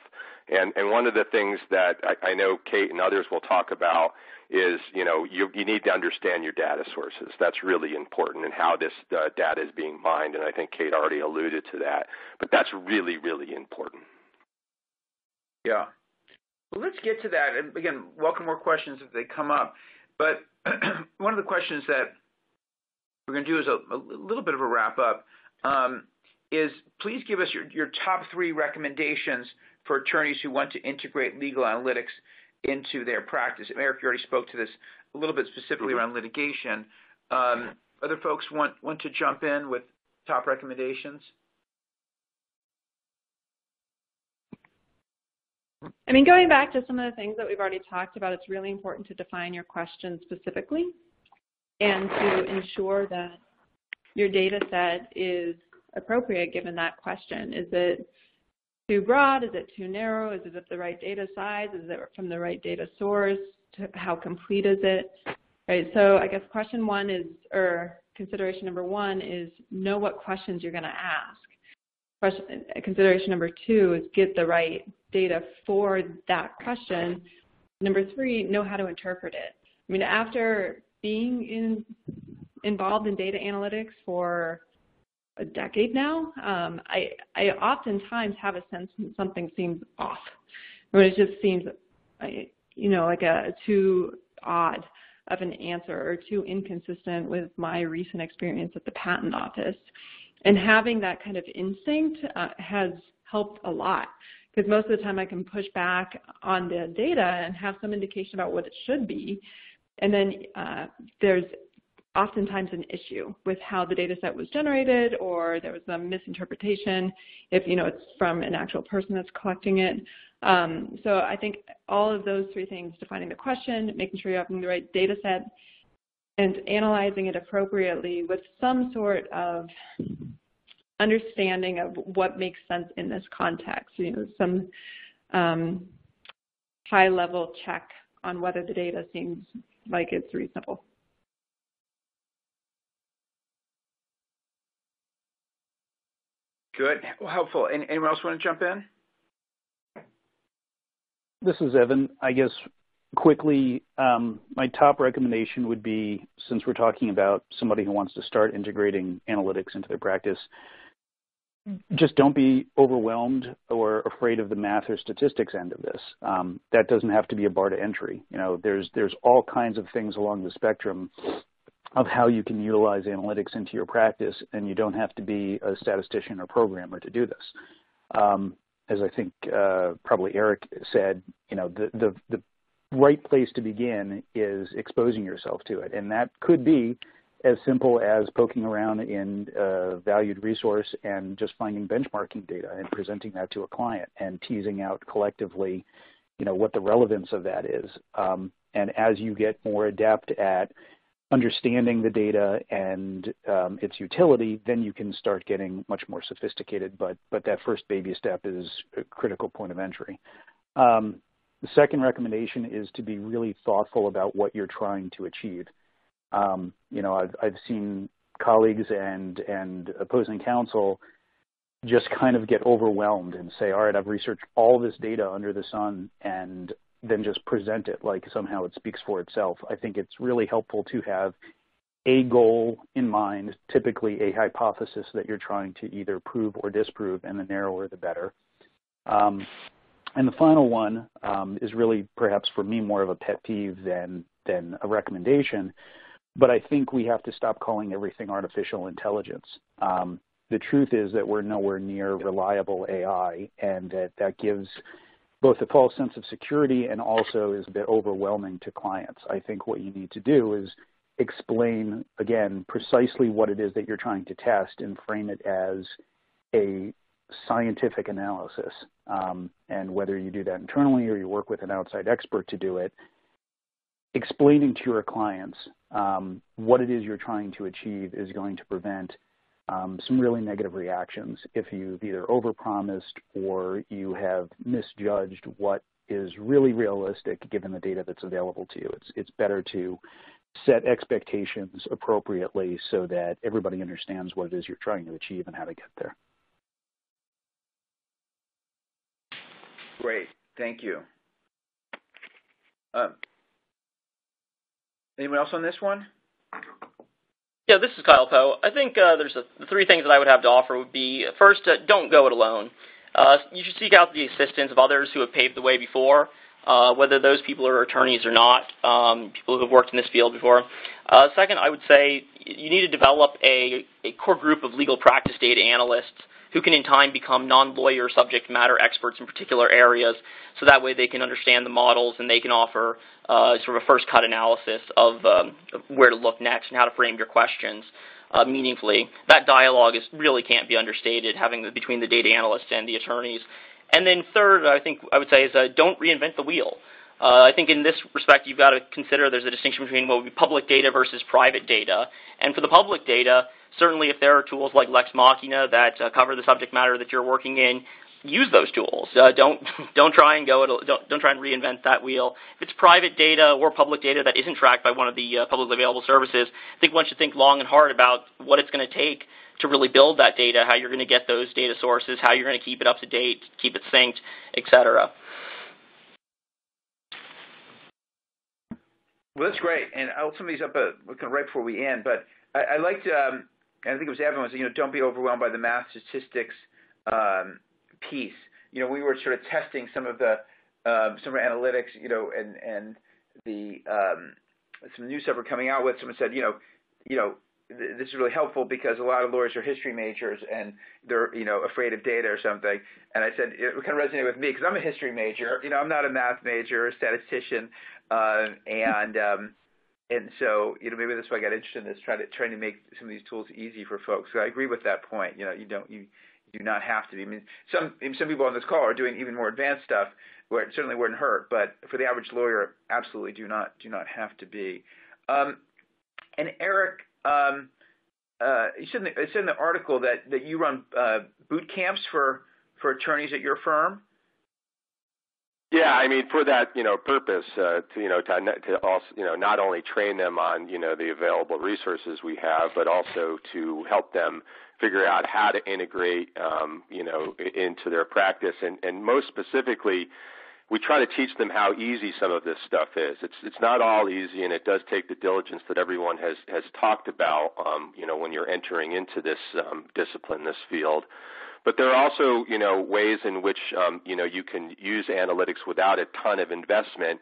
Speaker 4: And, and one of the things that I, I know Kate and others will talk about is you know you, you need to understand your data sources. That's really important and how this uh, data is being mined. And I think Kate already alluded to that, but that's really really important.
Speaker 2: Yeah. Well, let's get to that. And again, welcome more questions if they come up. But one of the questions that we're going to do is a, a little bit of a wrap up. Um, is please give us your, your top three recommendations for attorneys who want to integrate legal analytics into their practice. Eric, you already spoke to this a little bit specifically mm-hmm. around litigation. Um, other folks want want to jump in with top recommendations?
Speaker 3: I mean, going back to some of the things that we've already talked about, it's really important to define your question specifically and to ensure that your data set is appropriate given that question. Is it too broad? Is it too narrow? Is it the right data size? Is it from the right data source? How complete is it? Right. So I guess question one is, or consideration number one is know what questions you're going to ask. Question, consideration number two is get the right data for that question. Number three, know how to interpret it. I mean, after being in, involved in data analytics for a decade now, um, I, I oftentimes have a sense that something seems off. When it just seems, you know, like a too odd of an answer or too inconsistent with my recent experience at the patent office. And having that kind of instinct uh, has helped a lot because most of the time I can push back on the data and have some indication about what it should be. And then uh, there's oftentimes an issue with how the data set was generated or there was a misinterpretation if you know it's from an actual person that's collecting it. Um, so I think all of those three things, defining the question, making sure you're having the right data set, and analyzing it appropriately with some sort of understanding of what makes sense in this context. You know, some um, high level check on whether the data seems like it's reasonable.
Speaker 2: Good. Well, helpful. Anyone else want to jump in?
Speaker 5: This is Evan. I guess quickly, um, my top recommendation would be, since we're talking about somebody who wants to start integrating analytics into their practice, just don't be overwhelmed or afraid of the math or statistics end of this. Um, that doesn't have to be a bar to entry. You know, there's there's all kinds of things along the spectrum of how you can utilize analytics into your practice, and you don't have to be a statistician or programmer to do this. Um, as I think uh, probably Eric said, you know, the, the the right place to begin is exposing yourself to it, and that could be as simple as poking around in a valued resource and just finding benchmarking data and presenting that to a client and teasing out collectively, you know, what the relevance of that is. Um, and as you get more adept at understanding the data and um, its utility, then you can start getting much more sophisticated. But but that first baby step is a critical point of entry. Um, the second recommendation is to be really thoughtful about what you're trying to achieve. Um, you know, I've, I've seen colleagues and, and opposing counsel just kind of get overwhelmed and say, all right, I've researched all this data under the sun and then just present it like somehow it speaks for itself. I think it's really helpful to have a goal in mind, typically a hypothesis that you're trying to either prove or disprove, and the narrower the better. Um, and the final one um, is really perhaps for me more of a pet peeve than than a recommendation, but I think we have to stop calling everything artificial intelligence. Um, the truth is that we're nowhere near reliable AI, and that that gives both a false sense of security and also is a bit overwhelming to clients. I think what you need to do is explain, again, precisely what it is that you're trying to test and frame it as a scientific analysis. Um, and whether you do that internally or you work with an outside expert to do it, explaining to your clients um, what it is you're trying to achieve is going to prevent um, some really negative reactions if you've either overpromised or you have misjudged what is really realistic given the data that's available to you. It's, it's better to set expectations appropriately so that everybody understands what it is you're trying to achieve and how to get there.
Speaker 2: Great. Thank you. Um, Anyone else on this one?
Speaker 6: Yeah, this is Kyle Poe. I think uh, there's a, the three things that I would have to offer would be first, uh, don't go it alone. Uh, you should seek out the assistance of others who have paved the way before, uh, whether those people are attorneys or not, um, people who have worked in this field before. Uh, second, I would say you need to develop a, a core group of legal practice data analysts who can in time become non-lawyer subject matter experts in particular areas. So that way they can understand the models and they can offer uh, sort of a first cut analysis of, um, where to look next and how to frame your questions. Uh, meaningfully, that dialogue is really can't be understated. Having the, between the data analysts and the attorneys, and then third, I think I would say is uh, don't reinvent the wheel. Uh, I think in this respect, you've got to consider there's a distinction between what would be public data versus private data. And for the public data, certainly if there are tools like Lex Machina that uh, cover the subject matter that you're working in, use those tools. Uh, don't don't try and go don't don't try and reinvent that wheel. If it's private data or public data that isn't tracked by one of the uh, publicly available services, I think one should think long and hard about what it's going to take to really build that data, how you're going to get those data sources, how you're going to keep it up to date, keep it synced, etc.
Speaker 2: Well, that's great, and I'll sum these up uh, right before we end. But I, I liked um, I think it was Evan was, you know, don't be overwhelmed by the math statistics um, piece. You know, we were sort of testing some of the um, some of analytics, you know, and and the um, some new stuff we're coming out with. Someone said, you know, you know, th- this is really helpful because a lot of lawyers are history majors and they're you know afraid of data or something. And I said it kind of resonated with me because I'm a history major. You know, I'm not a math major, or a statistician, uh, and um, and so, you know, maybe that's why I got interested in this, trying to trying to make some of these tools easy for folks. So I agree with that point. You know, you don't you do not have to be. I mean, some some people on this call are doing even more advanced stuff where it certainly wouldn't hurt, but for the average lawyer, absolutely do not do not have to be. Um, and Eric, um, uh, you said in, the, said in the article that that you run uh, boot camps for for attorneys at your firm.
Speaker 4: Yeah, I mean, for that you know purpose, uh, to you know to, to also you know not only train them on you know the available resources we have, but also to help them figure out how to integrate, um, you know, into their practice, and, and most specifically, we try to teach them how easy some of this stuff is. It's it's not all easy, and it does take the diligence that everyone has has talked about. Um, you know, when you're entering into this um, discipline, this field. But there are also, you know, ways in which um, you know you can use analytics without a ton of investment,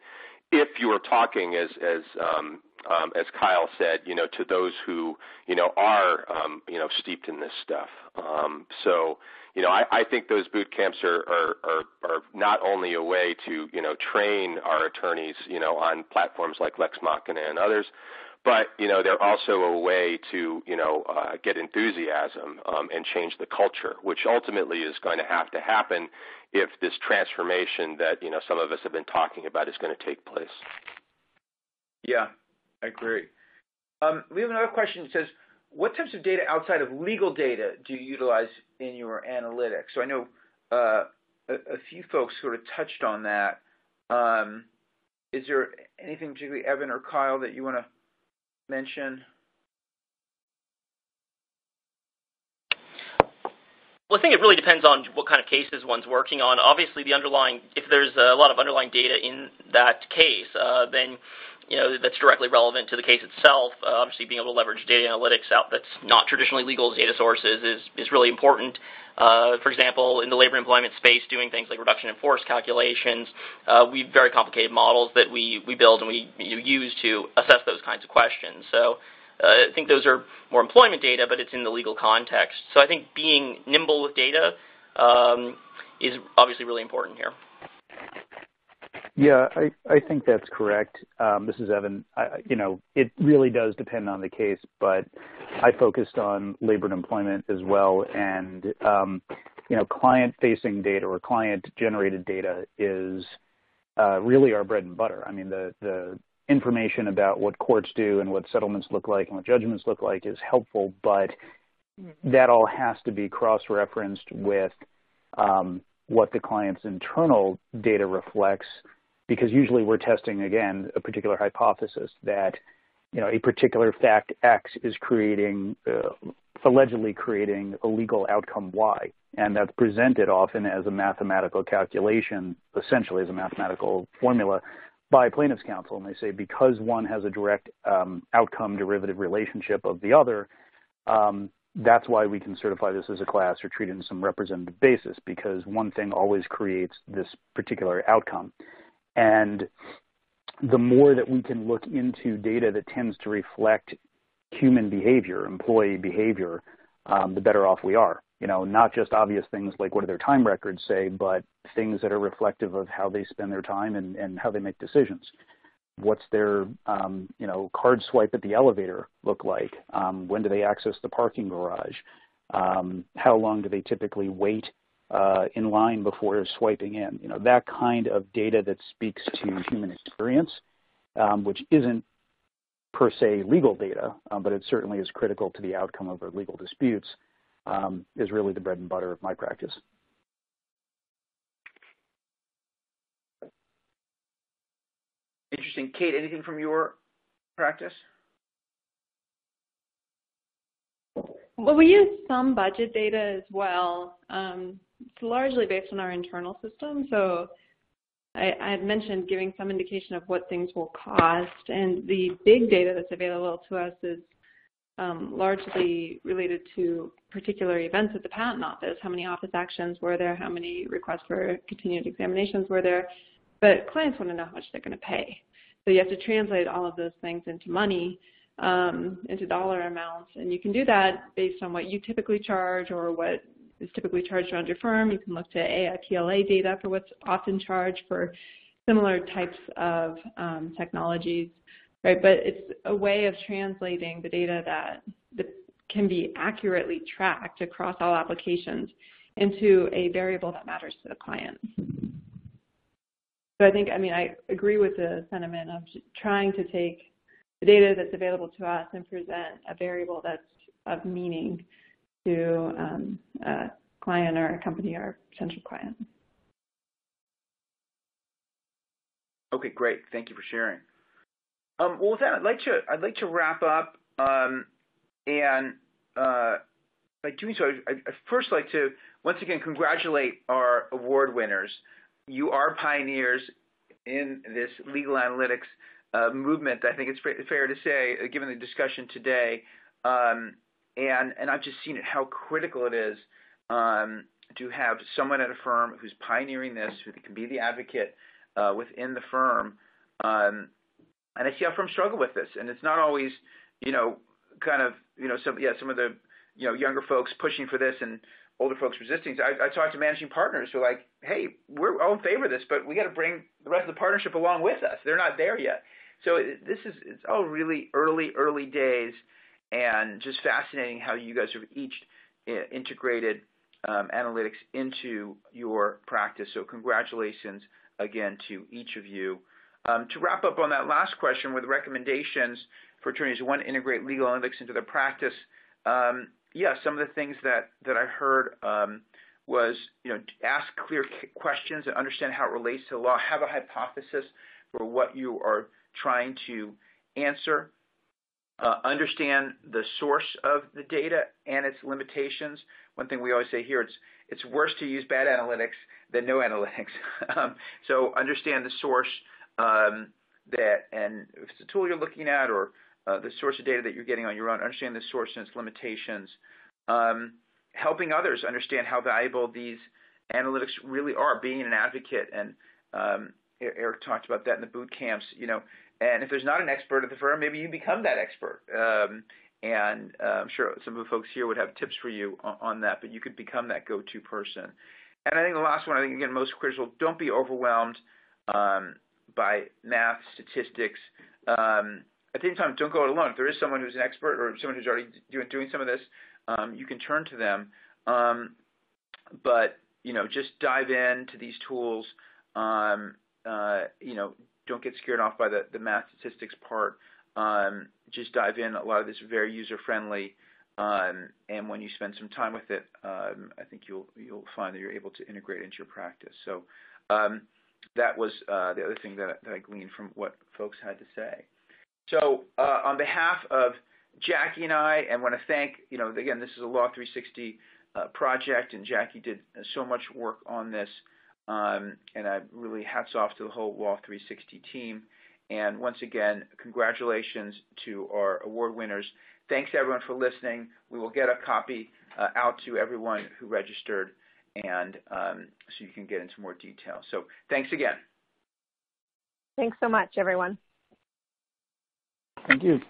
Speaker 4: if you are talking as as um, um, as Kyle said, you know, to those who you know are um, you know steeped in this stuff. Um, so you know, I, I think those boot camps are, are, are, are not only a way to, you know, train our attorneys, you know, on platforms like Lex Machina and others, but you know they're also a way to you know uh, get enthusiasm um, and change the culture, which ultimately is going to have to happen if this transformation that you know some of us have been talking about is going to take place.
Speaker 2: Yeah, I agree. Um, we have another question that says, what types of data outside of legal data do you utilize in your analytics? So I know uh, a, a, few folks sort of touched on that. Um, is there anything particularly, Evan or Kyle, that you want to mention?
Speaker 6: Well, I think it really depends on what kind of cases one's working on. Obviously, the underlying, if there's a lot of underlying data in that case, uh, then you know, that's directly relevant to the case itself. Uh, obviously, being able to leverage data analytics out that's not traditionally legal data sources is, is really important. Uh, for example, in the labor employment space, doing things like reduction in force calculations, uh, we have very complicated models that we, we build and we you know, use to assess those kinds of questions. So uh, I think those are more employment data, but it's in the legal context. So I think being nimble with data um, is obviously really important here.
Speaker 5: Yeah, I, I think that's correct. Um, this is Evan. I, you know, it really does depend on the case, but I focused on labor and employment as well. And, um, you know, client-facing data or client-generated data is uh, really our bread and butter. I mean, the, the information about what courts do and what settlements look like and what judgments look like is helpful, but that all has to be cross-referenced with um, what the client's internal data reflects – because usually we're testing, again, a particular hypothesis that you know, a particular fact X is creating, uh, allegedly creating a legal outcome Y. And that's presented often as a mathematical calculation, essentially as a mathematical formula by plaintiff's counsel. And they say because one has a direct um, outcome derivative relationship of the other, um, that's why we can certify this as a class or treat it in some representative basis because one thing always creates this particular outcome. And the more that we can look into data that tends to reflect human behavior, employee behavior, um, the better off we are. You know, not just obvious things like what do their time records say, but things that are reflective of how they spend their time and, and how they make decisions. What's their, um, you know, card swipe at the elevator look like? Um, when do they access the parking garage? Um, how long do they typically wait uh, in line before swiping in. You know, that kind of data that speaks to human experience, um, which isn't per se legal data, um, but it certainly is critical to the outcome of our legal disputes, um, is really the bread and butter of my practice.
Speaker 2: Interesting. Kate, anything from your practice?
Speaker 3: Well, we use some budget data as well. Um, it's largely based on our internal system. So I, had mentioned giving some indication of what things will cost, and the big data that's available to us is um, largely related to particular events at the patent office. How many office actions were there? How many requests for continued examinations were there? But clients want to know how much they're going to pay. So you have to translate all of those things into money, um, into dollar amounts, and you can do that based on what you typically charge or what is typically charged around your firm. You can look to AIPLA data for what's often charged for similar types of um, technologies, right? But it's a way of translating the data that, that can be accurately tracked across all applications into a variable that matters to the client. So I think, I mean, I agree with the sentiment of trying to take the data that's available to us and present a variable that's of meaning to um, a client or a company or a potential client.
Speaker 2: Okay, great. Thank you for sharing. Um, well, with that, I'd like to I'd like to wrap up um, and uh, by doing so, I'd, I'd first like to once again congratulate our award winners. You are pioneers in this legal analytics uh, movement. I think it's fair to say, uh, given the discussion today, um, and and I've just seen it how critical it is um, to have someone at a firm who's pioneering this, who can be the advocate uh, within the firm. Um, and I see how firms struggle with this, and it's not always, you know, kind of, you know, some yeah, some of the, you know, younger folks pushing for this and older folks resisting. So I, I talked to managing partners who are like, hey, we're all in favor of this, but we got to bring the rest of the partnership along with us. They're not there yet. So this is it's all really early, early days, and just fascinating how you guys have each uh, integrated um, analytics into your practice. So congratulations again to each of you. Um, to wrap up on that last question with recommendations for attorneys who want to integrate legal analytics into their practice, um, yeah, some of the things that, that I heard um, was, you know, ask clear questions and understand how it relates to law, have a hypothesis for what you are trying to answer, understand the source of the data and its limitations. One thing we always say here, it's, it's worse to use bad analytics than no analytics. um, so understand the source um, that, and if it's a tool you're looking at or uh, the source of data that you're getting on your own, understand the source and its limitations. Um, helping others understand how valuable these analytics really are, being an advocate. And um, Eric talked about that in the boot camps, you know, and if there's not an expert at the firm, maybe you become that expert. Um, and uh, I'm sure some of the folks here would have tips for you on, on that, but you could become that go-to person. And I think the last one, I think again most critical, don't be overwhelmed um, by math, statistics. Um, at the same time, don't go it alone. If there is someone who's an expert or someone who's already doing, doing some of this, um, you can turn to them. Um, but you know, just dive into these tools. Um, uh, you know, don't get scared off by the, the math statistics part. Um, just dive in. A lot of this is very user friendly. Um, and when you spend some time with it, um, I think you'll you'll find that you're able to integrate into your practice. So um, that was uh, the other thing that, that I gleaned from what folks had to say. So uh, on behalf of Jackie and I, and want to thank, you know, again, this is a Law 360 uh, project, and Jackie did so much work on this. Um, and I really hats off to the whole Law 360 team. And once again, congratulations to our award winners. Thanks everyone for listening. We will get a copy uh, out to everyone who registered, and um, so you can get into more detail. So thanks again.
Speaker 1: Thanks so much, everyone.
Speaker 5: Thank you.